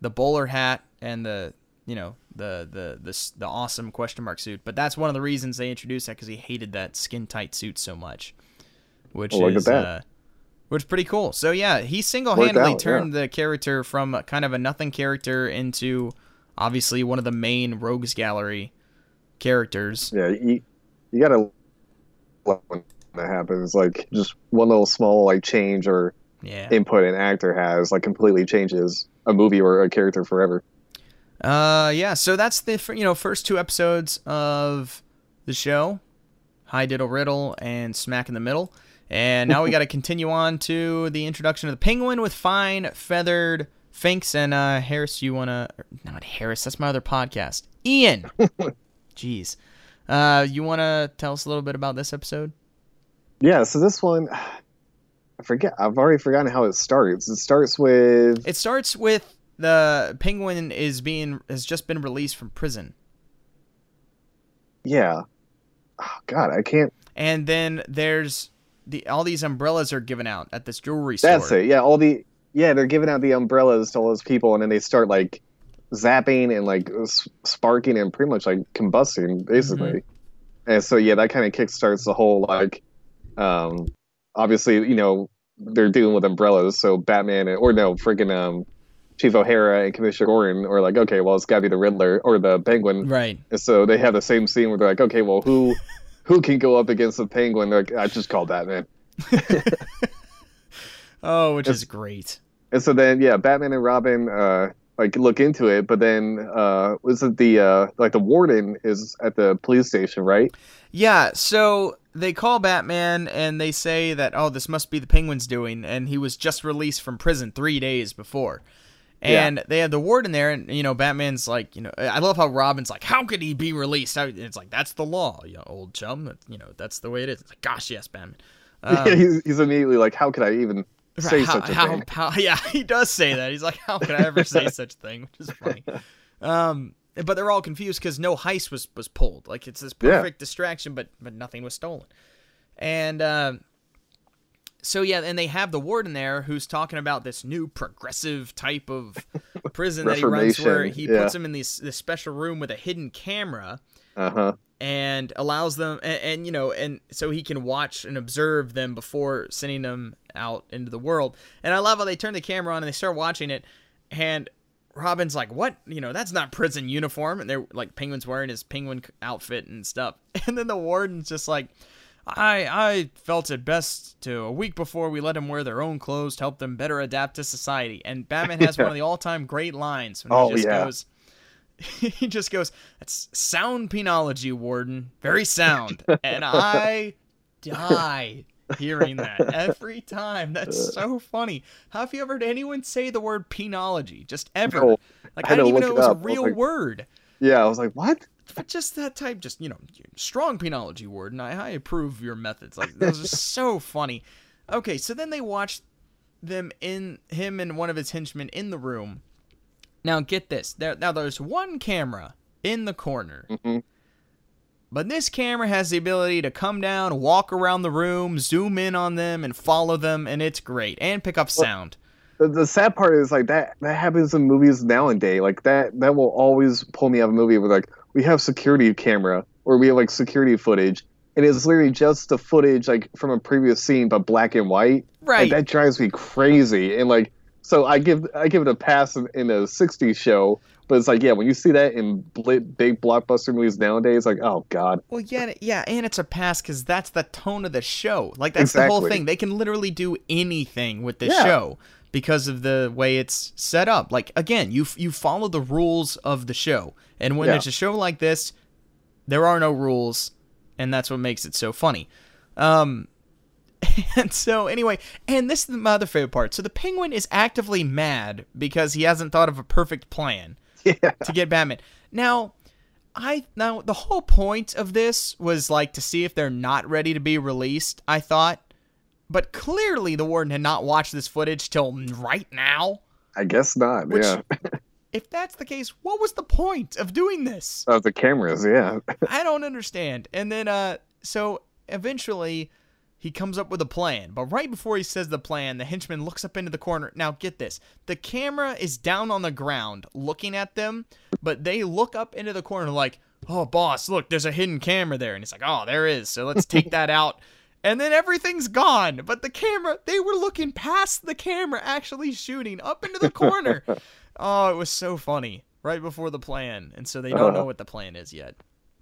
the bowler hat and the you know the the the the awesome question mark suit. But that's one of the reasons they introduced that because he hated that skin tight suit so much, which Well, is uh, which is pretty cool. So yeah, he single handedly turned the character from kind of a nothing character into obviously one of the main rogues gallery characters. Yeah, you, you gotta love when that happens. Like just one little small like change or Yeah. input an actor has like completely changes a movie or a character forever. Uh, yeah. So that's the you know first two episodes of the show, Hi Diddle Riddle and Smack in the Middle, and now we got to continue on to the introduction of the Penguin with fine feathered Finks and uh, Harris. You wanna not Harris? That's my other podcast. Ian. Jeez. Uh, you wanna tell us a little bit about this episode? Yeah, so this one I forget I've already forgotten how it starts. It starts with It starts with the Penguin is being has just been released from prison. yeah. Oh, God, I can't and then there's the all these umbrellas are given out at this jewelry store. That's it. Yeah, all the yeah, they're giving out the umbrellas to all those people, and then they start like zapping and like sparking and pretty much like combusting, basically. Mm-hmm. And so yeah, that kind of kickstarts the whole like, um, obviously you know they're dealing with umbrellas, so Batman and, or no, freaking um, Chief O'Hara and Commissioner Gordon are like, okay, well it's got to be the Riddler or the Penguin, Right. and so they have the same scene where they're like, okay, well who who can go up against the Penguin? They're like, I just call Batman. Oh, which is great. And so then, yeah, Batman and Robin uh, like look into it, but then uh, was it the uh, like the warden is at the police station, right? Yeah, so they call Batman and they say that oh, this must be the Penguin's doing, and he was just released from prison three days before. And they have the warden there, and you know Batman's like, you know, I love how Robin's like, how could he be released? It's like that's the law, you know, old chum. You know, that's the way it is. It's like, gosh, yes, Batman. Um, yeah, he's, he's immediately like, how could I even say how, such a how, thing? how- yeah, he does say that. He's like, how could I ever say such a thing? Which is funny. Um, but they're all confused because no heist was was pulled. Like it's this Yeah. perfect distraction, but but nothing was stolen. And um, so yeah, and they have the warden there who's talking about this new progressive type of prison that he runs, where he yeah. puts them in this this special room with a hidden camera Uh huh. And allows them and, and you know and so he can watch and observe them before sending them out into the world. And i love how they turn the camera on and they start watching it. And robin's like what? You know that's not prison uniform. And they're like penguin's wearing his penguin outfit and stuff. And then the warden's just like I I felt it best to a week before we let them wear their own clothes to help them better adapt to society. And Batman has one of the all-time great lines when Oh, he just yeah. goes, he just goes, "That's sound penology, Warden. Very sound." and I die hearing that every time. That's so funny. How have you ever heard anyone say the word penology? Just ever? No, like I I, didn't even know it was a up. Was real like- word. Yeah, I was like, what? But just that type, just you know, strong penology, Warden. I, I approve your methods. Like those are so funny. Okay, so then they watch them in him and one of his henchmen in the room. Now get this. There now there's one camera in the corner. Mhm. But this camera has the ability to come down, walk around the room, zoom in on them, and follow them, and it's great. And pick up sound. The, the sad part is like that that happens in movies nowadays. Like that that will always pull me out of a movie with like we have security camera or we have like security footage. And it's literally just the footage like from a previous scene but black and white. Right. Like, that drives me crazy. And like so I give I give it a pass in, in a '60s show, but it's like yeah, when you see that in big blockbuster movies nowadays, like oh god, Well, yeah, yeah, and it's a pass because that's the tone of the show. Like that's the whole thing. They can literally do anything with this Yeah. show because of the way it's set up. Like again, you you follow the rules of the show, and when Yeah. there's a show like this, there are no rules, and that's what makes it so funny. Um, And so, anyway, and this is my other favorite part. So the penguin is actively mad because he hasn't thought of a perfect plan Yeah. to get Batman. Now, I now the whole point of this was like to see if they're not ready to be released. I thought, but clearly the warden had not watched this footage till right now. I guess not. Which- yeah. If that's the case, what was the point of doing this? Of the cameras, yeah. I don't understand. And then, uh, so eventually he comes up with a plan. But right before he says the plan, the henchman looks up into the corner. Now, get this the camera is down on the ground looking at them, but they look up into the corner like, oh, boss, look, there's a hidden camera there. And he's like, oh, there is. So let's take that out. And then everything's gone. But the camera, they were looking past the camera, actually shooting up into the corner. oh, it was so funny. Right before the plan. And so they don't know what the plan is yet.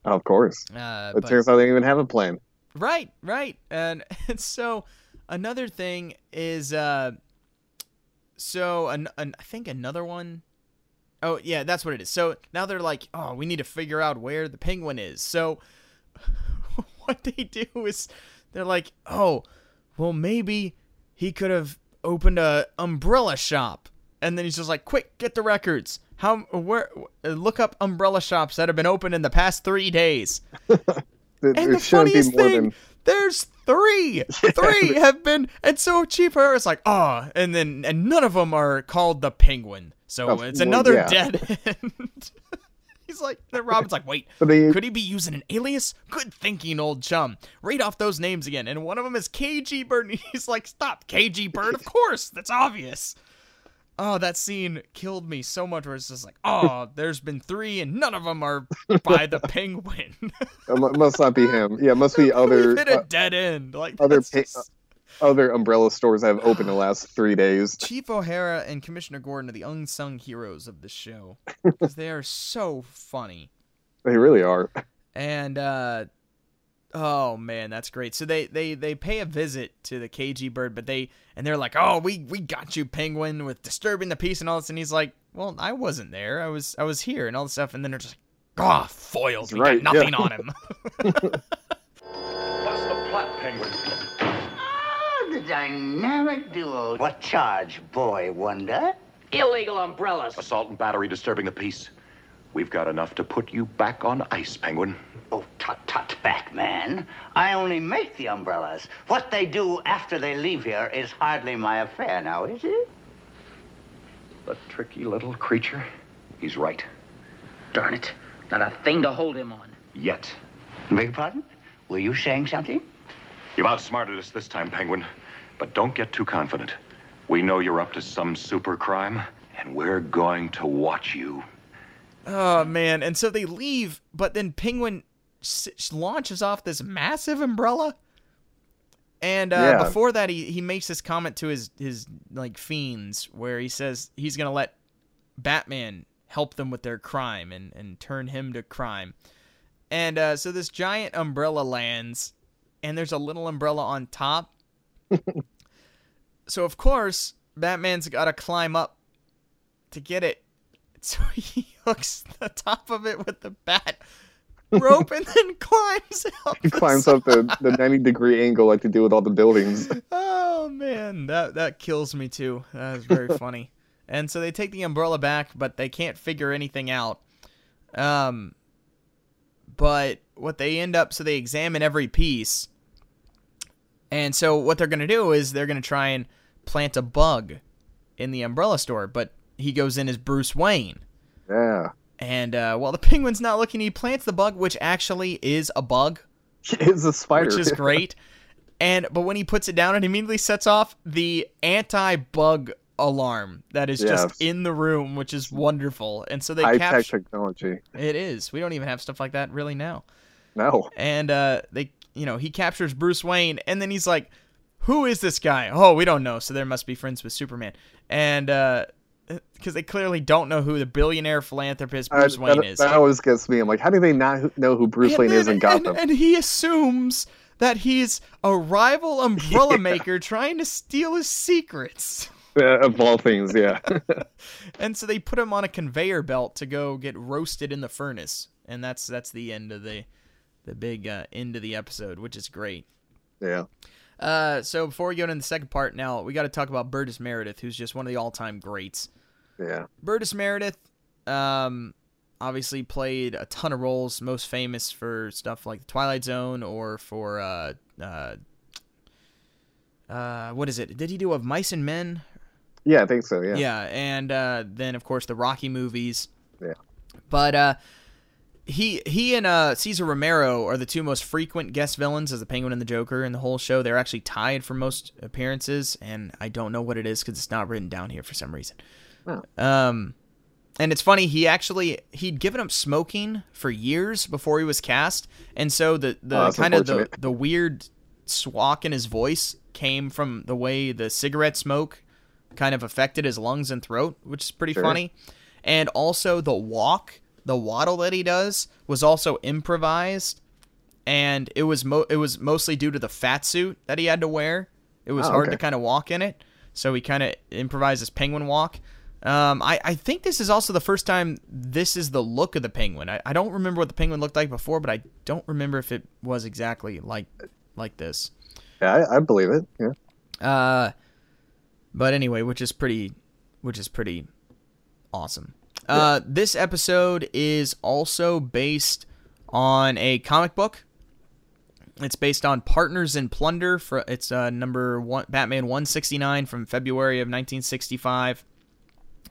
of course. Uh, It but- turns out they didn't even have a plan. Right, right. And, and so another thing is uh so an, an I think another one Oh, yeah, that's what it is. So now they're like, "Oh, we need to figure out where the penguin is." So what they do is they're like, "Oh, well maybe he could have opened a umbrella shop." And then he's just like, "Quick, get the records. How where look up umbrella shops that have been open in the past 3 days." It, And it the funniest thing, than there's three. Three have been, and so Chief O'Hara's like, ah, and then and none of them are called the Penguin. So it's well, another yeah. dead end. He's like, then Robin's like, wait, could he be using an alias? Good thinking, old chum. Read off those names again, and one of them is KG Bird. He's like, stop, KG Bird. Of course, that's obvious. Oh, that scene killed me so much. Where it's just like, oh, there's been three, and none of them are by the Penguin. it must not be him. Yeah, it must be other We've hit a uh, dead end. Like other pa- just- other umbrella stores have opened the last three days. Chief O'Hara and Commissioner Gordon are the unsung heroes of the show because they are so funny. They really are. And uh, oh man, that's great. So they they they pay a visit to the KG bird, but they and they're like, oh, we we got you, Penguin, with disturbing the peace and all this. And he's like, well, I wasn't there. I was I was here and all this stuff. And then they're just like, ah, foiled. We right, got yeah. nothing on him. What's the plot, Penguin? Ah, the dynamic duo. What charge, boy wonder? Illegal umbrellas. Assault and battery disturbing the peace. We've got enough to put you back on ice, Penguin. Oh, tut tut, Batman. I only make the umbrellas. What they do after they leave here is hardly my affair now, is it? The tricky little creature. He's right. Darn it. Not a thing to hold him on. Yet. Beg your pardon? Were you saying something? You've outsmarted us this time, Penguin. But don't get too confident. We know you're up to some super crime, and we're going to watch you. Oh man! And so they leave, but then Penguin s- launches off this massive umbrella. And uh, Yeah. before that, he, he makes this comment to his his like fiends, where he says he's gonna let Batman help them with their crime and and turn him to crime. And uh, so this giant umbrella lands, and there's a little umbrella on top. so of course, Batman's got to climb up to get it. So he hooks the top of it with the bat rope and then climbs up. He climbs up the, the 90 degree angle like to do with all the buildings. Oh man, that that kills me too. That is very funny. And so they take the umbrella back, but they can't figure anything out. Um, but what they end up, so they examine every piece. And so what they're gonna do is they're gonna try and plant a bug in the umbrella store, but he goes in as Bruce Wayne. Yeah. And uh, while the penguin's not looking, he plants the bug, which actually is a bug It's a spider. which is great. And but when he puts it down, it immediately sets off the anti-bug alarm that is Yes. just in the room, which is wonderful. And so they High technology. It is. We don't even have stuff like that really now. No. And uh, they, you know, he captures Bruce Wayne, and then he's like, "Who is this guy? Oh, we don't know. So there must be friends with Superman." And uh, because they clearly don't know who the billionaire philanthropist Bruce I- Wayne that, is. that always gets me. I'm like, how do they not know who Bruce And Wayne is then- in Gotham? And, and he assumes that he's a rival umbrella maker trying to steal his secrets. Of all things, yeah. And so they put him on a conveyor belt to go get roasted in the furnace. And that's that's the end of the the big uh, end of the episode, which is great. yeah. Uh, so before we go into the second part, now we got to talk about Burgess Meredith, who's just one of the all-time greats. Yeah. Burgess Meredith, um, obviously played a ton of roles. Most famous for stuff like The Twilight Zone or for uh, uh, uh, what is it? Did he do of Mice and Men? Yeah, I think so. Yeah. Yeah, and uh, then of course the Rocky movies. Yeah. But uh, he he and uh, Cesar Romero are the two most frequent guest villains as the Penguin and the Joker in the whole show. They're actually tied for most appearances, and I don't know what it is because it's not written down here for some reason. Oh. Um, and it's funny he actually he'd given up smoking for years before he was cast, and so the the Oh, kind of the the weird swalk in his voice came from the way the cigarette smoke kind of affected his lungs and throat, which is pretty Sure. funny. And also the walk, the waddle that he does was also improvised and it was mo- it was mostly due to the fat suit that he had to wear. It was Oh, hard okay. to kind of walk in it, so he kind of improvised this penguin walk. Um, I, I think this is also the first time this is the look of the penguin. I, I don't remember what the penguin looked like before, but I don't remember if it was exactly like like this. Yeah, I, I believe it. Yeah. Uh, but anyway, which is pretty, which is pretty awesome. Uh, this episode is also based on a comic book. It's based on Partners in Plunder. For it's uh, number one, Batman one sixty nine from February of nineteen sixty five,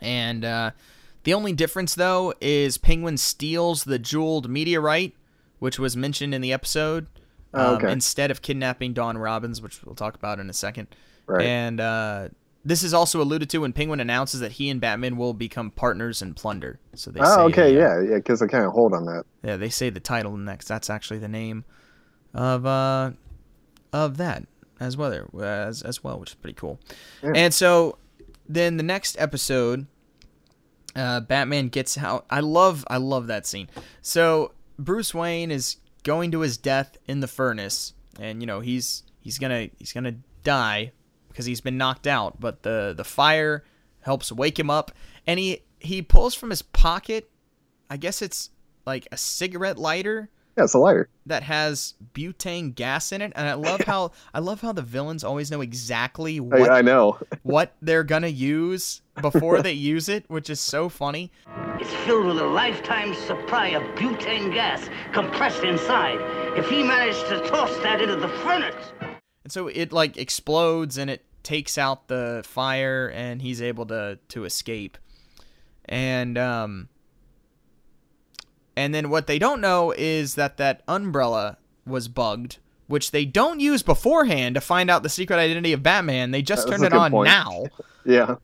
and uh, the only difference though is Penguin steals the jeweled meteorite, which was mentioned in the episode, Oh, um, instead of kidnapping Dawn Robbins, which we'll talk about in a second. Right. And uh, this is also alluded to when Penguin announces that he and Batman will become partners in plunder. So they say, Oh, okay. uh, Yeah, yeah. Because I kind of hold on that. yeah, they say the title next. That's actually the name of uh of that as well as as well, which is pretty cool. Yeah. And so then the next episode, uh, Batman gets out. I love I love that scene. So Bruce Wayne is going to his death in the furnace, and you know he's he's gonna he's gonna die because he's been knocked out. But the the fire helps wake him up, and he he pulls from his pocket. I guess it's like a cigarette lighter Yeah, it's a lighter. that has butane gas in it, and I love how I love how the villains always know exactly what I, I know. what they're gonna use before they use it, which is so funny. It's filled with a lifetime supply of butane gas compressed inside. If he managed to toss that into the furnace. And so it like explodes and it takes out the fire, and he's able to to escape. And um, and then what they don't know is that that umbrella was bugged, which they don't use beforehand to find out the secret identity of Batman. They just That's turned it on point. now. Yeah.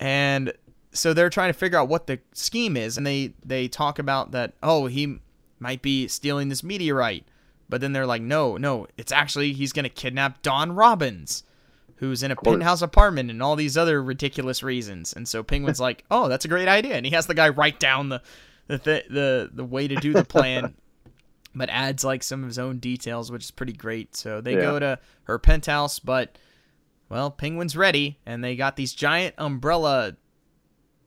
and so they're trying to figure out what the scheme is and they they talk about that oh he might be stealing this meteorite but then they're like no no it's actually he's going to kidnap Dawn Robbins who's in a penthouse apartment and all these other ridiculous reasons and so penguin's like oh that's a great idea and he has the guy write down the the th- the the way to do the plan but adds like some of his own details which is pretty great so they Yeah. go to her penthouse but well, Penguin's ready, and they got these giant umbrella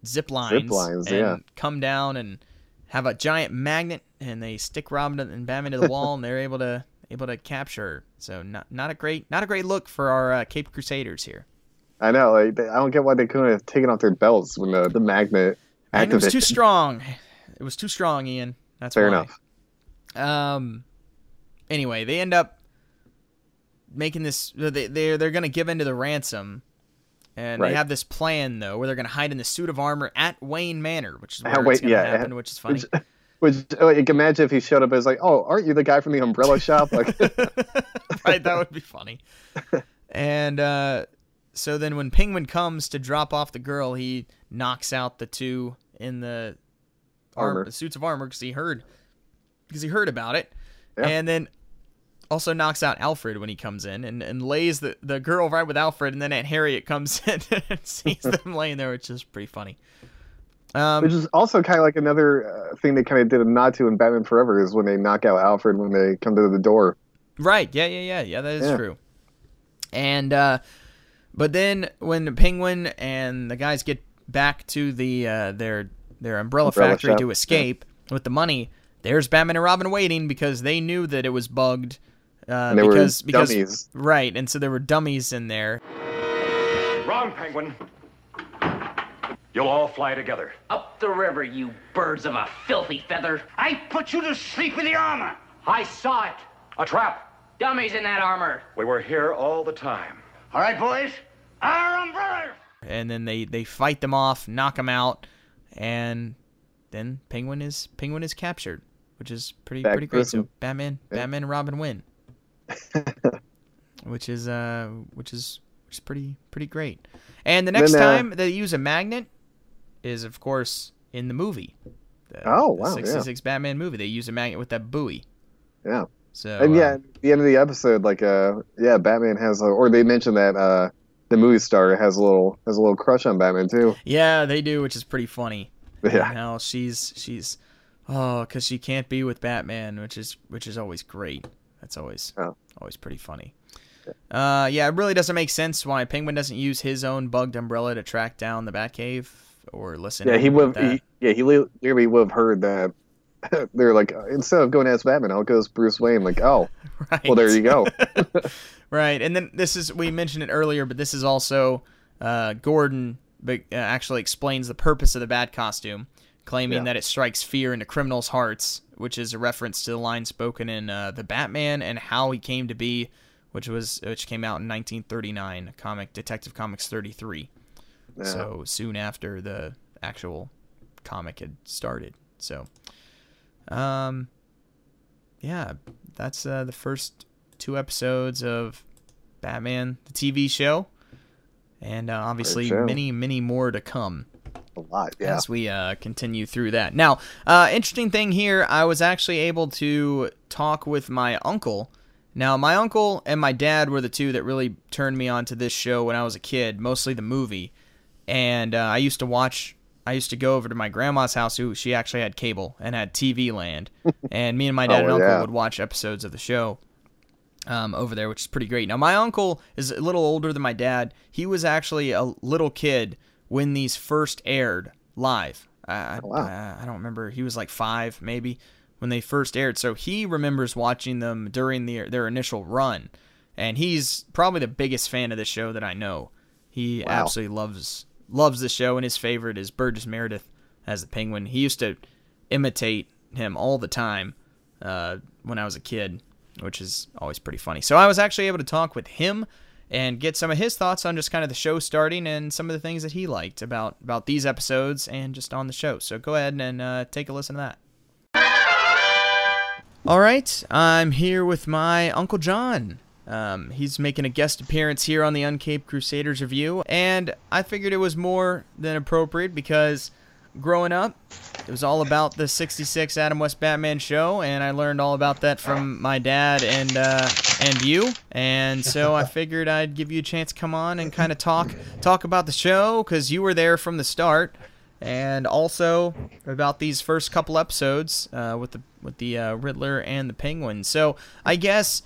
zip lines, lines, and yeah. come down and have a giant magnet, and they stick Robin and Batman to the wall, and they're able to able to capture. her. So not not a great not a great look for our uh, Cape Crusaders here. I know. Like, they- I don't get why they couldn't have taken off their belts when the, the magnet And it was too strong. It was too strong, Ian. That's Fair why. enough. Um. Anyway, they end up making this. They they're they're gonna give in to the ransom, and Right. they have this plan though, where they're gonna hide in the suit of armor at Wayne Manor, which is where Uh, it's gonna yeah, happen, which is funny. Which, which like, imagine if he showed up as like, oh, aren't you the guy from the umbrella shop? Like, right, that would be funny. And uh, so then when Penguin comes to drop off the girl, he knocks out the two in the armor, Armor. suits of armor because he heard because he heard about it, Yeah. and then also knocks out Alfred when he comes in and, and lays the, the girl right with Alfred, and then Aunt Harriet comes in and sees them laying there, which is pretty funny. Um, which is also kind of like another uh, thing they kind of did a nod to in Batman Forever is when they knock out Alfred when they come to the door. Right. Yeah, yeah, yeah. Yeah, that is Yeah. true. And uh but then when the penguin and the guys get back to the uh their their umbrella, Umbrella factory shop, to escape with the money, there's Batman and Robin waiting because they knew that it was bugged uh, And they were because because dummies. right, and so there were dummies in there. Wrong, Penguin. You'll all fly together. Up the river, you birds of a filthy feather. I put you to sleep with the armor. I saw it. A trap. Dummies in that armor. We were here all the time. All right, boys. Our umbrellas. and then they they fight them off, knock them out, and then Penguin is Penguin is captured, which is pretty Back pretty great. So Batman Batman and Robin win, which is uh which is which is pretty pretty great. And the next Then, uh, time they use a magnet is of course in the movie. The, Oh, wow, yeah. 66 Batman movie. They use a magnet with that buoy. Yeah. So and yeah, uh, at the end of the episode, like uh, yeah, Batman has, a, or they mentioned that uh, the movie star has a little has a little crush on Batman too. Yeah, they do, which is pretty funny. Yeah. And how she's she's oh, because she can't be with Batman, which is which is always great. That's always Oh. always pretty funny. Uh, yeah, it really doesn't make sense why Penguin doesn't use his own bugged umbrella to track down the Batcave or listen. Yeah, he would. He, yeah, he li- literally would have heard that. They're like, instead of going as Batman, I'll go as Bruce Wayne. Like, oh, right. well, there you go. right, and then this is we mentioned it earlier, but this is also uh, Gordon but, uh, actually explains the purpose of the bat costume, claiming Yeah. that it strikes fear into criminals' hearts, which is a reference to the line spoken in uh, the Batman and how he came to be, which was which came out in 1939, comic Detective Comics 33. So soon after the actual comic had started. So, um, yeah, that's uh, the first two episodes of Batman, the TV show, and uh, obviously show. many, many more to come a lot. Yeah. as we uh, continue through that. Now, uh, interesting thing here, I was actually able to talk with my uncle. Now, my uncle and my dad were the two that really turned me on to this show when I was a kid, mostly the movie. And uh, I used to watch. I used to go over to my grandma's house, who she actually had cable and had TV land, and me and my dad and Oh, uncle yeah. would watch episodes of the show um, over there, which is pretty great. Now, my uncle is a little older than my dad. He was actually a little kid when these first aired live. I, Oh, wow. I, I don't remember. He was like five, maybe, when they first aired. So he remembers watching them during the, their initial run. And he's probably the biggest fan of the show that I know. He Wow. absolutely loves loves the show, and his favorite is Burgess Meredith as the Penguin. He used to imitate him all the time uh, when I was a kid, which is always pretty funny. So I was actually able to talk with him and get some of his thoughts on just kind of the show starting and some of the things that he liked about about these episodes and just on the show. So go ahead and uh, take a listen to that. All right, I'm here with my Uncle John. Um, he's making a guest appearance here on the Uncaped Crusaders review, and I figured it was more than appropriate because growing up, it was all about the 66 Adam West Batman show, and I learned all about that from my dad and uh, and you. And so I figured I'd give you a chance to come on and kind of talk talk about the show because you were there from the start, and also about these first couple episodes uh, with the with the uh, Riddler and the Penguin. So I guess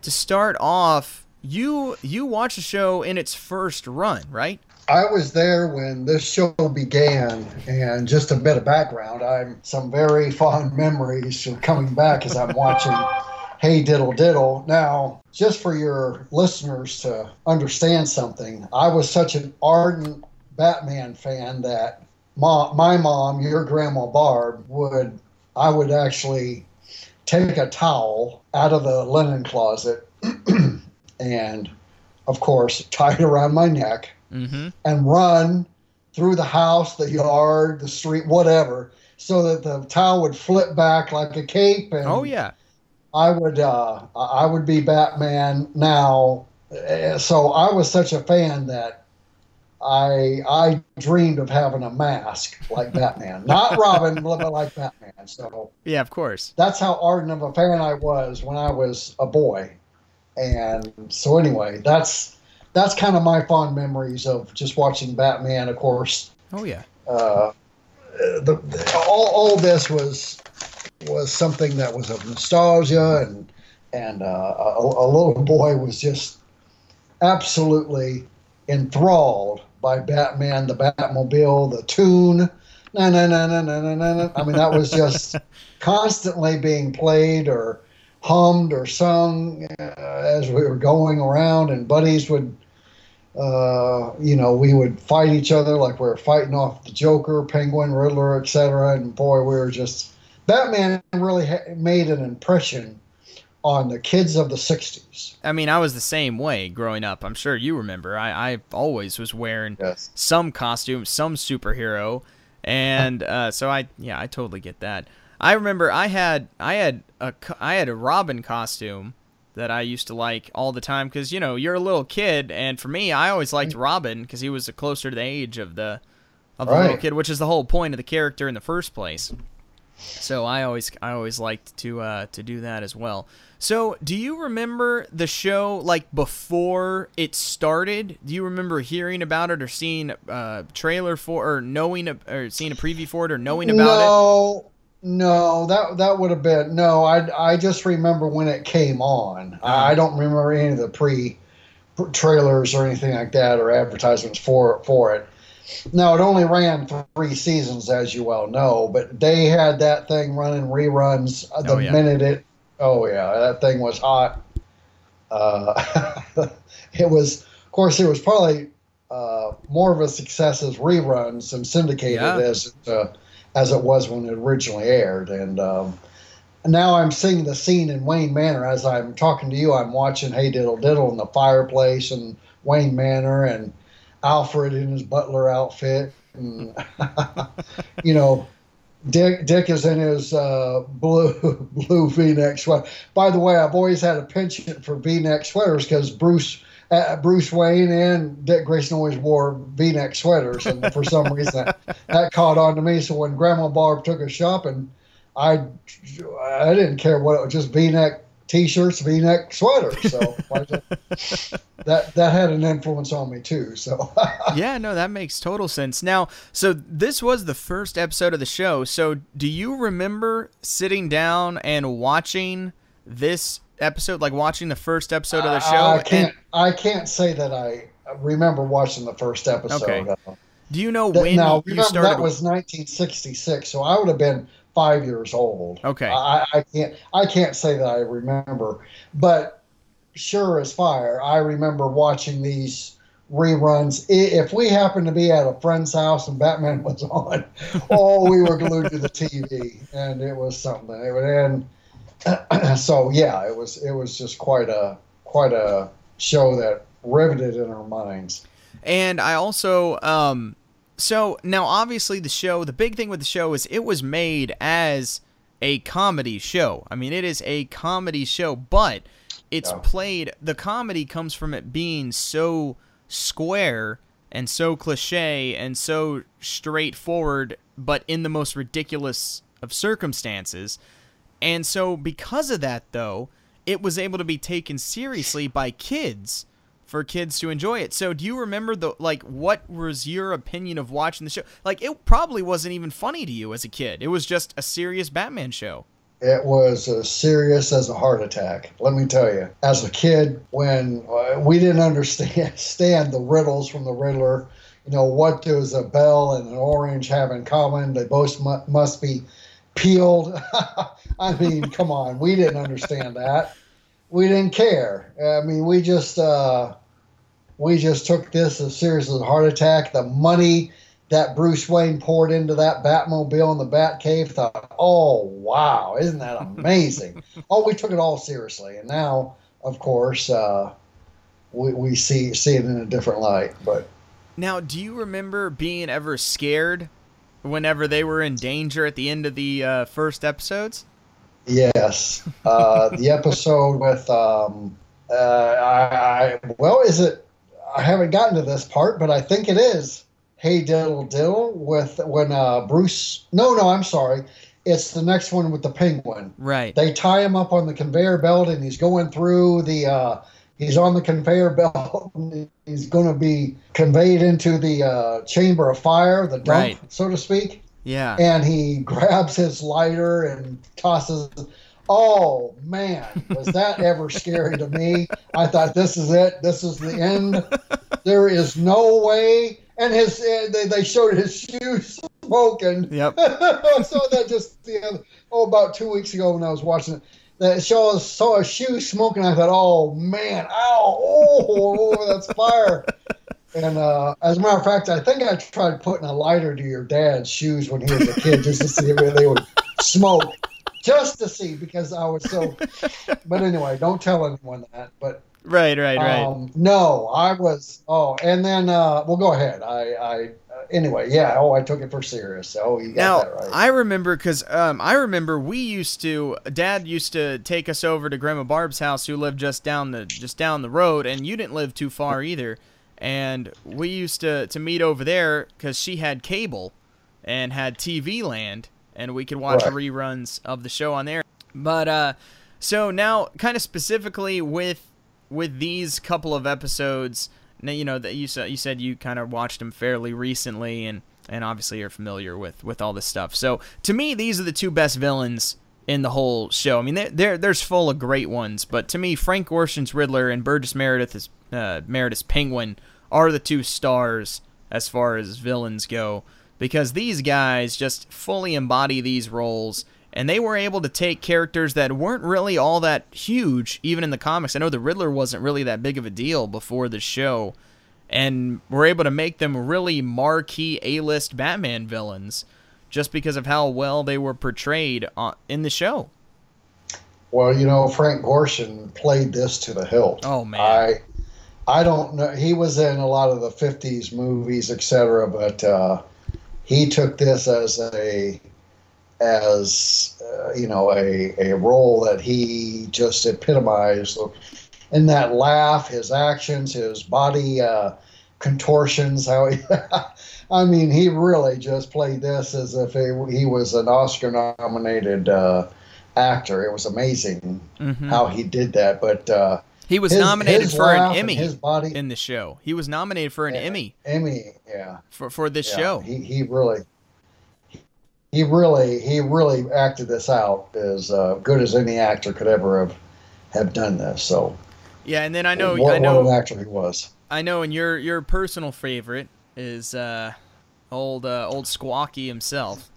to start off, you you watched the show in its first run, right? I was there when this show began, and just a bit of background. I'm some very fond memories of coming back as I'm watching Hey Diddle Diddle. Now, just for your listeners to understand something, I was such an ardent Batman fan that ma my mom, your grandma Barb, would I would actually take a towel out of the linen closet and, of course, tie it around my neck Mm-hmm. and run through the house, the yard, the street, whatever, so that the towel would flip back like a cape. And Oh yeah. I would, uh, I would be Batman now. Uh, So I was such a fan that I, I dreamed of having a mask like Batman, not Robin, but like Batman. So Yeah, of course. that's how ardent of a fan I was when I was a boy. And so anyway, that's that's kind of my fond memories of just watching Batman. Of course, Oh yeah. uh, the, the- all, all this was was something that was of nostalgia, and and uh, a, a little boy was just absolutely enthralled by Batman, the Batmobile, the tune. Na na na na na na na. I mean, that was just constantly being played or hummed or sung uh, as we were going around, and buddies would, uh, you know, we would fight each other like we were fighting off the Joker, Penguin, Riddler, etc. And boy, we were just Batman really ha- made an impression on the kids of the 60s. I mean, I was the same way growing up. I'm sure you remember. I, I always was wearing Yes. some costume, some superhero, and uh, so I yeah, I totally get that. I remember I had I had a I had a Robin costume that I used to like all the time because you know you're a little kid, and for me, I always liked Robin because he was closer to the age of the of the little kid, which is the whole point of the character in the first place. So I always I always liked to uh, to do that as well. So do you remember the show like before it started? Do you remember hearing about it or seeing a trailer for or knowing a, or seeing a preview for it or knowing about it? no, no, that that would have been no. I I just remember when it came on. Uh-huh. I I don't remember any of the pre trailers or anything like that or advertisements for for it. No, it only ran three seasons, as you well know. But they had that thing running reruns uh, the Oh, yeah. minute it. Oh yeah, that thing was hot. Uh, it was, of course, it was probably uh, more of a success as reruns and syndicated Yeah. as uh, as it was when it originally aired. And um, now I'm seeing the scene in Wayne Manor as I'm talking to you. I'm watching Hey Diddle Diddle in the fireplace and Wayne Manor and Alfred in his butler outfit. And, you know, Dick Dick is in his uh, blue blue V-neck sweater. By the way, I've always had a penchant for V-neck sweaters because Bruce uh, Bruce Wayne and Dick Grayson always wore V-neck sweaters, and for some reason that, that caught on to me. So when Grandma Barb took us shopping, I I didn't care what it was, just V-neck T-shirts, V-neck sweaters. So that that had an influence on me too. So yeah, no, that makes total sense. Now, so this was the first episode of the show. So, do you remember sitting down and watching this episode, like watching the first episode of the show? I can't. I can't say that I remember watching the first episode. Okay. Uh, do you know that- when now, you started? that was 1966, so I would have been five years old. Okay. I, I can't. I can't say that I remember, but sure as fire, I remember watching these reruns. If we happened to be at a friend's house and Batman was on, oh, we were glued to the TV, and it was something. It would end. so yeah, it was. It was just quite a quite a show that riveted in our minds. And I also, um, so now obviously the show, the big thing with the show is it was made as a comedy show. I mean, it is a comedy show, but it's Yeah. played, the comedy comes from it being so square and so cliche and so straightforward, but in the most ridiculous of circumstances. And so, because of that, though, it was able to be taken seriously by kids for kids to enjoy it. So, do you remember the like what was your opinion of watching the show? Like it probably wasn't even funny to you as a kid. It was just a serious Batman show. It was as serious as a heart attack. Let me tell you. As a kid, when uh, we didn't understand the riddles from the Riddler, you know, what does a bell and an orange have in common? They both mu- must be peeled. I mean, come on, we didn't understand that. We didn't care. I mean, we just uh, we just took this as serious as a heart attack. The money that Bruce Wayne poured into that Batmobile in the Batcave, thought, oh wow, isn't that amazing? oh, we took it all seriously, and now, of course, uh, we we see see it in a different light. But Now, do you remember being ever scared whenever they were in danger at the end of the uh, first episodes? yes, uh, the episode with um, uh, I, I well, is it? I haven't gotten to this part, but I think it is. Hey Diddle Diddle with when uh, Bruce. No, no, I'm sorry. It's the next one with the penguin. Right. They tie him up on the conveyor belt, and he's going through the. He's on the conveyor belt. and he's going to be conveyed into the uh, chamber of fire, the dump, Right. so to speak. Yeah. And he grabs his lighter and tosses. Oh man, was that ever scary to me? I thought this is it. This is the end. There is no way. And his uh, they, they showed his shoes smoking. Yep. I saw that just the other, oh about two weeks ago when I was watching it. That saw saw a shoe smoking. I thought, oh man, ow, oh, oh that's fire. And uh, as a matter of fact, I think I tried putting a lighter to your dad's shoes when he was a kid just to see if they would smoke, just to see because I was so. But anyway, don't tell anyone that. But Right, right, right. um, no, I was. Oh, and then uh, well, go ahead. I, I anyway, yeah. Oh, I took it for serious. Oh, you got now that right. I remember because um, I remember we used to Dad used to take us over to Grandma Barb's house, who lived just down the just down the road, and you didn't live too far either. And we used to to meet over there because she had cable and had TV Land, and we could watch Right. reruns of the show on there. But uh, so now, kind of specifically with with these couple of episodes, now you know that you said you said you kind of watched them fairly recently, and and obviously you're familiar with with all this stuff. So to me, these are the two best villains in the whole show. I mean, there there there's full of great ones, but to me, Frank Gorshin's Riddler and Burgess Meredith's uh, Meredith's Penguin are the two stars as far as villains go because these guys just fully embody these roles and they were able to take characters that weren't really all that huge even in the comics. I know the Riddler wasn't really that big of a deal before the show and were able to make them really marquee A-list Batman villains just because of how well they were portrayed in the show. Well, you know, Frank Gorshin played this to the hilt. Oh man. I I don't know. He was in a lot of the '50s movies, etc. But uh, he took this as a as uh, you know a a role that he just epitomized. In that laugh, his actions, his body uh, contortions, how he. I mean, he really just played this as if he, he was an Oscar-nominated uh, actor. It was amazing Mhm. how he did that. But uh, He was his- nominated his for an Emmy His body, in the show. He was nominated for an Emmy Emmy, yeah, for for this yeah. show. He he really, he really, he really acted this out as uh, good as any actor could ever have have done this. So Yeah, and then I know what, I know what an actor he was. I know, and your your personal favorite is uh, old uh, old Squawky himself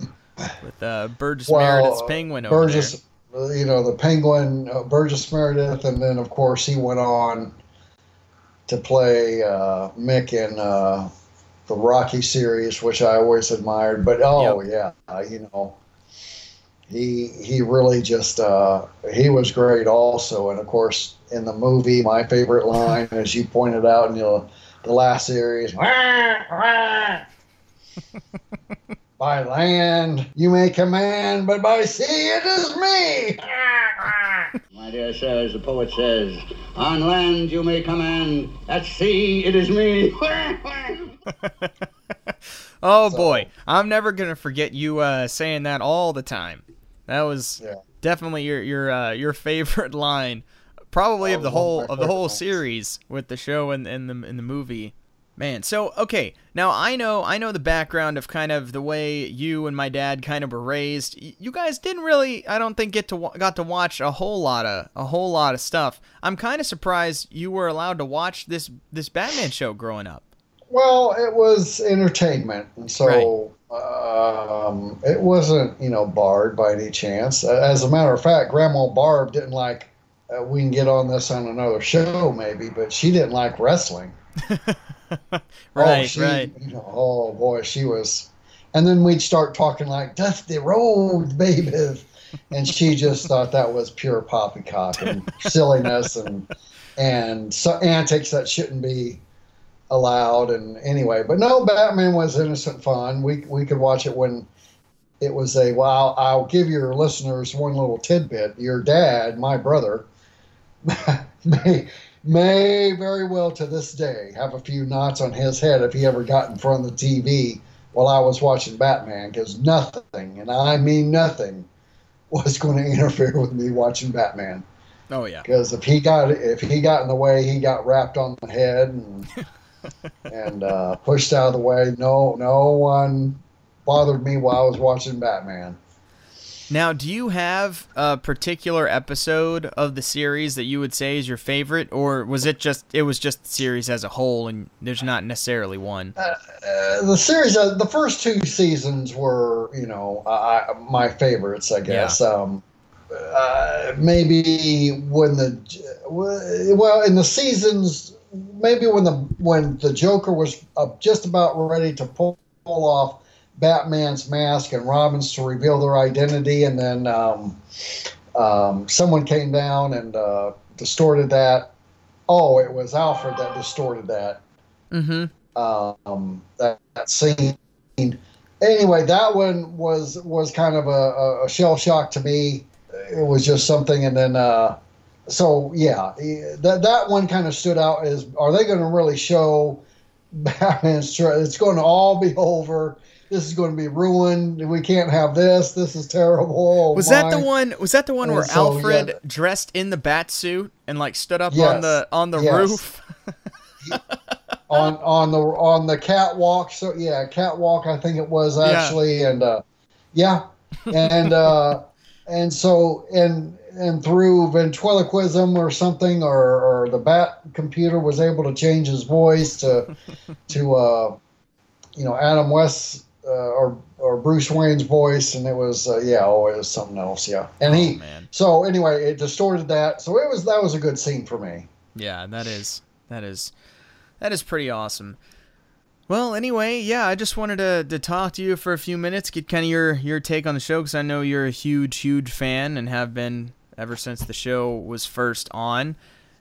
with uh, Burgess Meredith's uh, penguin over Burgess, uh, you know, the Penguin, uh, Burgess Meredith, and then of course he went on to play uh, Mick in uh, the Rocky series, which I always admired. But oh yeah, uh, you know, he he really just uh, he was great also, and of course in the movie, my favorite line, as you pointed out in the, the last series. By land you may command, but by sea it is me. My dear sir, as the poet says, on land you may command, at sea it is me. Oh boy, I'm never gonna forget you uh, saying that all the time. That was Yeah. definitely your your uh, your favorite line, probably of the was one of whole of the whole lines. series with the show and and the in the movie. Man, so okay, now I know I know the background of kind of the way you and my dad kind of were raised. You guys didn't really, I don't think, get to got to watch a whole lot of a whole lot of stuff. I'm kind of surprised you were allowed to watch this this Batman show growing up. Well, it was entertainment, and so um, it wasn't you know barred by any chance. As a matter of fact, Grandma Barb didn't like. Uh, we can get on this on another show maybe, but she didn't like wrestling. oh, Right, she, right. You know, oh boy, she was. And then we'd start talking like Dusty Rhodes, baby, and she just thought that was pure poppycock and silliness and and so antics that shouldn't be allowed. And anyway, but no, Batman was innocent fun. We we could watch it when it was a. Well, I'll, I'll give your listeners one little tidbit. Your dad, my brother, may may very well to this day have a few knots on his head if he ever got in front of the TV while I was watching Batman because nothing, and I mean nothing, was going to interfere with me watching Batman. Oh yeah. Because if he got if he got in the way, he got wrapped on the head and and uh, pushed out of the way. No, no one bothered me while I was watching Batman. Now, do you have a particular episode of the series that you would say is your favorite, or was it just it was just the series as a whole, and there's not necessarily one? Uh, the series, uh, the first two seasons were, you know, I, my favorites, I guess. Um, uh, maybe when the well in the seasons maybe when the when the Joker was uh, just about ready to pull, pull off Batman's mask and Robin's to reveal their identity, and then um, um, someone came down and uh, distorted that. Oh, it was Alfred that distorted that. Mm-hmm. Um, that, that scene. Anyway, that one was was kind of a, a shell shock to me. It was just something, and then uh, so yeah, that that one kind of stood out. Is are they going to really show Batman's? It's going to all be over this is going to be ruined. We can't have this. This is terrible. Oh, was my. that the one? Was that the one and where so, Alfred yeah. dressed in the bat suit and like stood up yes. on the on the yes. roof? on on the on the catwalk. So yeah, catwalk. I think it was actually, yeah. and uh, yeah, and uh, and so and and through ventriloquism or something, or, or the bat computer was able to change his voice to to uh, you know Adam West uh, or or Bruce Wayne's voice, and it was uh, yeah, oh, it was something else, yeah. And oh, he man. so anyway, it distorted that. So it was that was a good scene for me. Yeah, that is that is that is pretty awesome. Well, anyway, yeah, I just wanted to, to talk to you for a few minutes, get kind of your your take on the show because I know you're a huge huge fan and have been ever since the show was first on.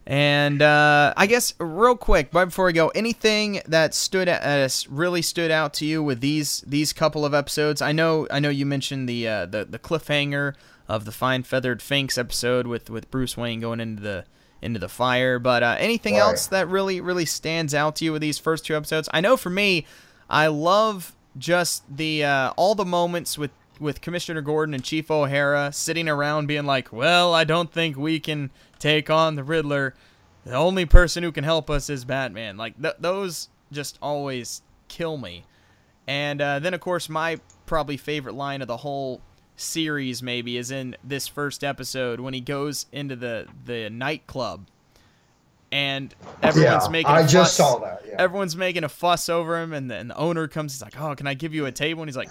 And uh, I guess real quick, right before we go, anything that stood uh, really stood out to you with these these couple of episodes? I know I know you mentioned the uh, the the cliffhanger of the fine feathered Finks episode with with Bruce Wayne going into the into the fire, but uh, anything right. else that really really stands out to you with these first two episodes? I know for me, I love just the uh, all the moments with with Commissioner Gordon and Chief O'Hara sitting around being like, "Well, I don't think we can take on the Riddler. The only person who can help us is Batman." Like th- those just always kill me. And uh, then, of course, my probably favorite line of the whole series maybe is in this first episode when he goes into the the nightclub and everyone's yeah, making. I fuss. just saw that. Yeah. Everyone's making a fuss over him, and the, and the owner comes. He's like, "Oh, can I give you a table?" And he's like,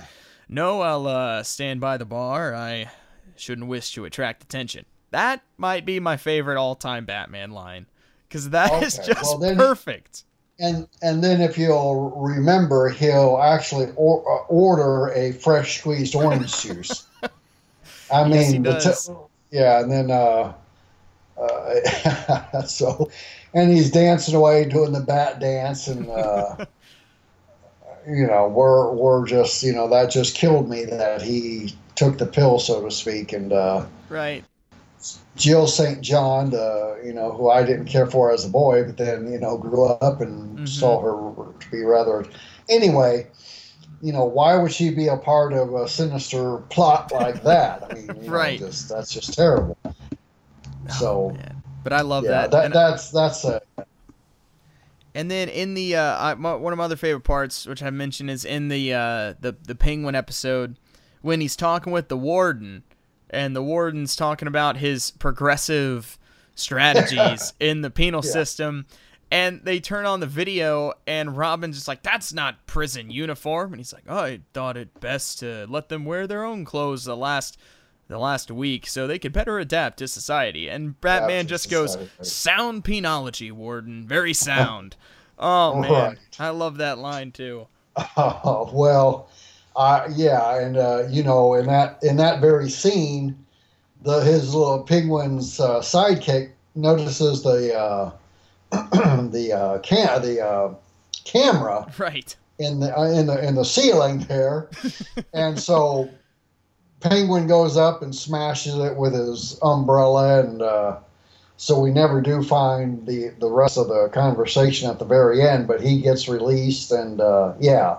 no, I'll uh, stand by the bar. I shouldn't wish to attract attention. That might be my favorite all-time Batman line because that okay. is just well, then, perfect. And and then if you'll remember, he'll actually or, uh, order a fresh squeezed orange juice. I yes, mean, t- yeah, and then uh, uh, so, and he's dancing away doing the bat dance and. Uh, you know, we're we're just you know that just killed me that he took the pill, so to speak, and uh, right. Jill St. John, the you know who I didn't care for as a boy, but then you know grew up and mm-hmm. saw her to be rather. Anyway, you know why would she be a part of a sinister plot like that? I mean, right? Know, just, that's just terrible. Oh, so, man. but I love yeah, that. that that's that's a and then in the uh, I, my, one of my other favorite parts, which I mentioned, is in the uh, the the Penguin episode when he's talking with the warden, and the warden's talking about his progressive strategies in the penal yeah. system. And they turn on the video, and Robin's just like, "That's not prison uniform." And he's like, oh, "I thought it best to let them wear their own clothes the last the last week so they could better adapt to society. And Batman just goes, sound penology, Warden. Very sound. oh, man. Right. I love that line, too. Oh, well, uh, yeah. And, uh, you know, in that, in that very scene, the, his little penguin's uh, sidekick notices the, uh, the, uh, can, the, uh, camera. Right. In the, uh, in the, in the ceiling there. and so Penguin goes up and smashes it with his umbrella, and uh, so we never do find the the rest of the conversation at the very end. But he gets released, and uh, yeah,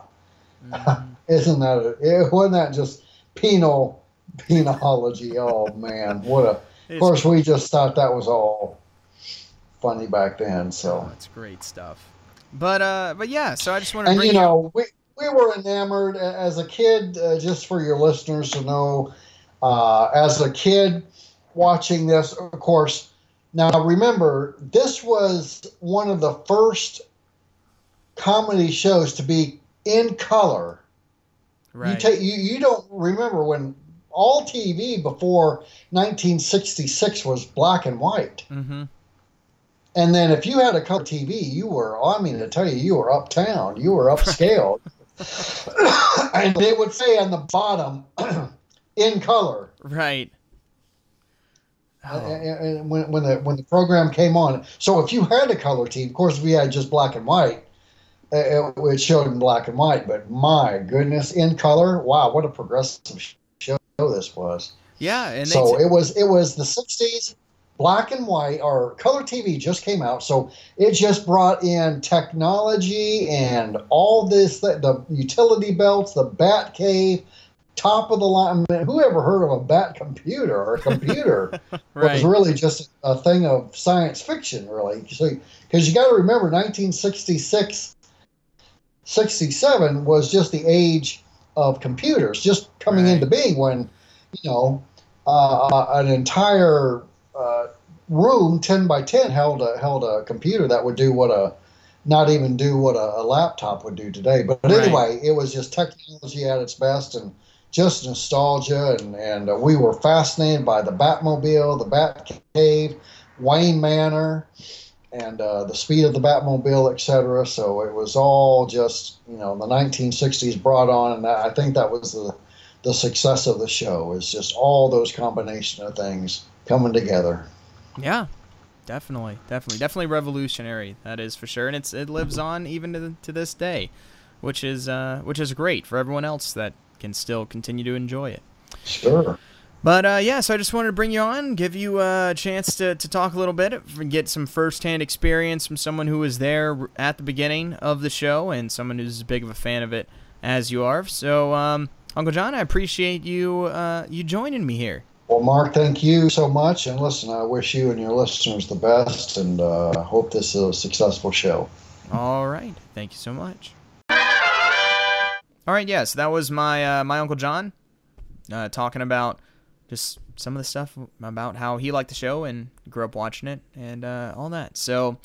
mm-hmm. Isn't that a, it? Wasn't that just penal penology? oh man, what a! Of course, we just thought that was all funny back then. So oh, great stuff. But uh, but yeah, so I just want to and bring you know we we were enamored as a kid. Uh, just for your listeners to know, uh, as a kid watching this, of course. Now remember, this was one of the first comedy shows to be in color. Right. You take you, you don't remember when all TV before 1966 was black and white. Mm-hmm. And then if you had a color TV, you were, I mean, to tell you, you were uptown, you were upscale. and they would say on the bottom, in color. Right. Oh. And when, when the when the program came on, so if you had a color TV, of course we had just black and white. It, it showed in black and white, but my goodness, in color! Wow, what a progressive show this was. Yeah, and so t- it was it was the '60s black and white or color TV just came out, so it just brought in technology and all this the utility belts, the Bat Cave, top of the line. I mean, who ever heard of a Bat computer or a computer? right. It was really just a thing of science fiction, really. So because you got to remember, 1966, 67 was just the age of computers just coming right. into being when you know uh, an entire uh, room 10 by 10 held a held a computer that would do what a not even do what a, a laptop would do today but, but right. anyway it was just technology at its best and just nostalgia and, and uh, we were fascinated by the batmobile the Batcave, wayne manor and uh, the speed of the batmobile etc so it was all just you know the 1960s brought on and i think that was the the success of the show is just all those combination of things coming together. Yeah, definitely, definitely, definitely revolutionary. That is for sure, and it's it lives on even to, to this day, which is uh, which is great for everyone else that can still continue to enjoy it. Sure. But uh, yeah, so I just wanted to bring you on, give you a chance to, to talk a little bit, get some firsthand experience from someone who was there at the beginning of the show and someone who's as big of a fan of it as you are. So, um, Uncle John, I appreciate you uh, you joining me here. Well, Mark, thank you so much. And listen, I wish you and your listeners the best and uh, hope this is a successful show. All right. Thank you so much. All right. Yes, yeah, so that was my uh, my Uncle John uh, talking about just some of the stuff about how he liked the show and grew up watching it and uh, all that. So,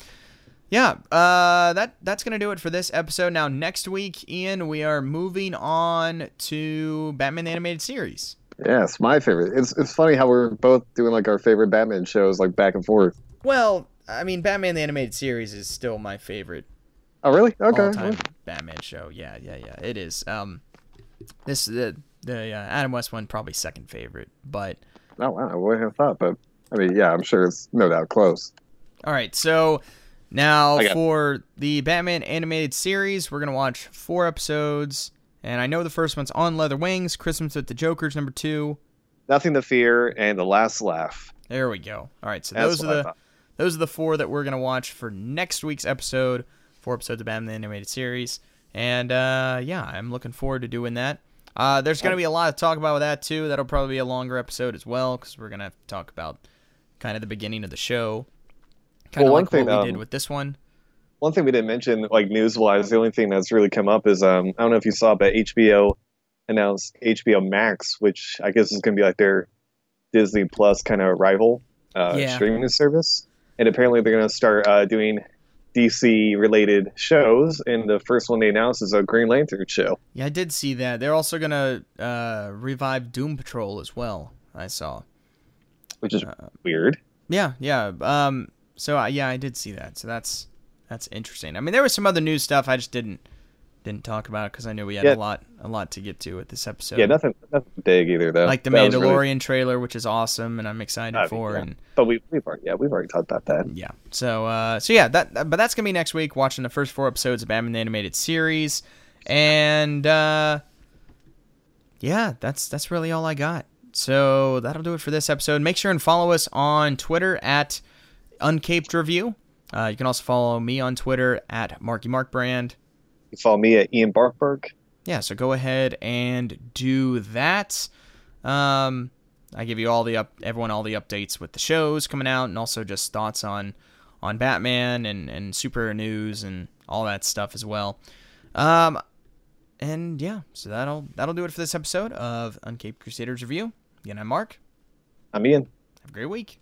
yeah, uh, that that's gonna do it for this episode. Now, next week, Ian, we are moving on to Batman the Animated Series. Yeah, it's my favorite. It's it's funny how we're both doing like our favorite Batman shows like back and forth. Well, I mean, Batman the Animated Series is still my favorite. Oh, really? Okay. All-time Batman show. Yeah, yeah, yeah. It is. Um, this the the uh, Adam West one probably second favorite, but. Oh wow! I wouldn't have thought, but I mean, yeah, I'm sure it's no doubt close. All right, so now for the Batman animated series, we're gonna watch four episodes and I know the first one's On Leather Wings, Christmas with the Joker's number two. Nothing to Fear, and The Last Laugh. There we go. All right, so That's those are the those are the four that we're gonna watch for next week's episode. Four episodes of Batman the Animated Series, and uh, yeah, I'm looking forward to doing that. Uh, there's gonna be a lot to talk about with that too. That'll probably be a longer episode as well because we're gonna have to talk about kind of the beginning of the show, kind well, of like thing, what we um, did with this one one thing we didn't mention, like news wise, the only thing that's really come up is um, I don't know if you saw, but HBO announced HBO Max, which I guess is going to be like their Disney Plus kind of rival uh, yeah. streaming service. And apparently they're going to start uh, doing DC related shows. And the first one they announced is a Green Lantern show. Yeah, I did see that. They're also going to uh, revive Doom Patrol as well. I saw, which is uh, weird. Yeah, yeah. Um, so uh, yeah, I did see that. So that's that's interesting. I mean, there was some other news stuff I just didn't didn't talk about it because I knew we had yeah. a lot a lot to get to with this episode. Yeah, nothing nothing big either though. Like the that Mandalorian really... trailer, which is awesome, and I'm excited I mean, for. Yeah. And but we we've already, yeah we've already talked about that. Yeah. So uh so yeah that but that's gonna be next week watching the first four episodes of Batman the Animated Series, and uh yeah that's that's really all I got. So that'll do it for this episode. Make sure and follow us on Twitter at Uncaped Review. Uh, you can also follow me on Twitter at Marky Mark Brand. You follow me at Ian Barkbark. Yeah, so go ahead and do that. Um, I give you all the up, everyone all the updates with the shows coming out, and also just thoughts on on Batman and and super news and all that stuff as well. Um, and yeah, so that'll that'll do it for this episode of Uncaped Crusaders Review. Again, I'm Mark. I'm Ian. Have a great week.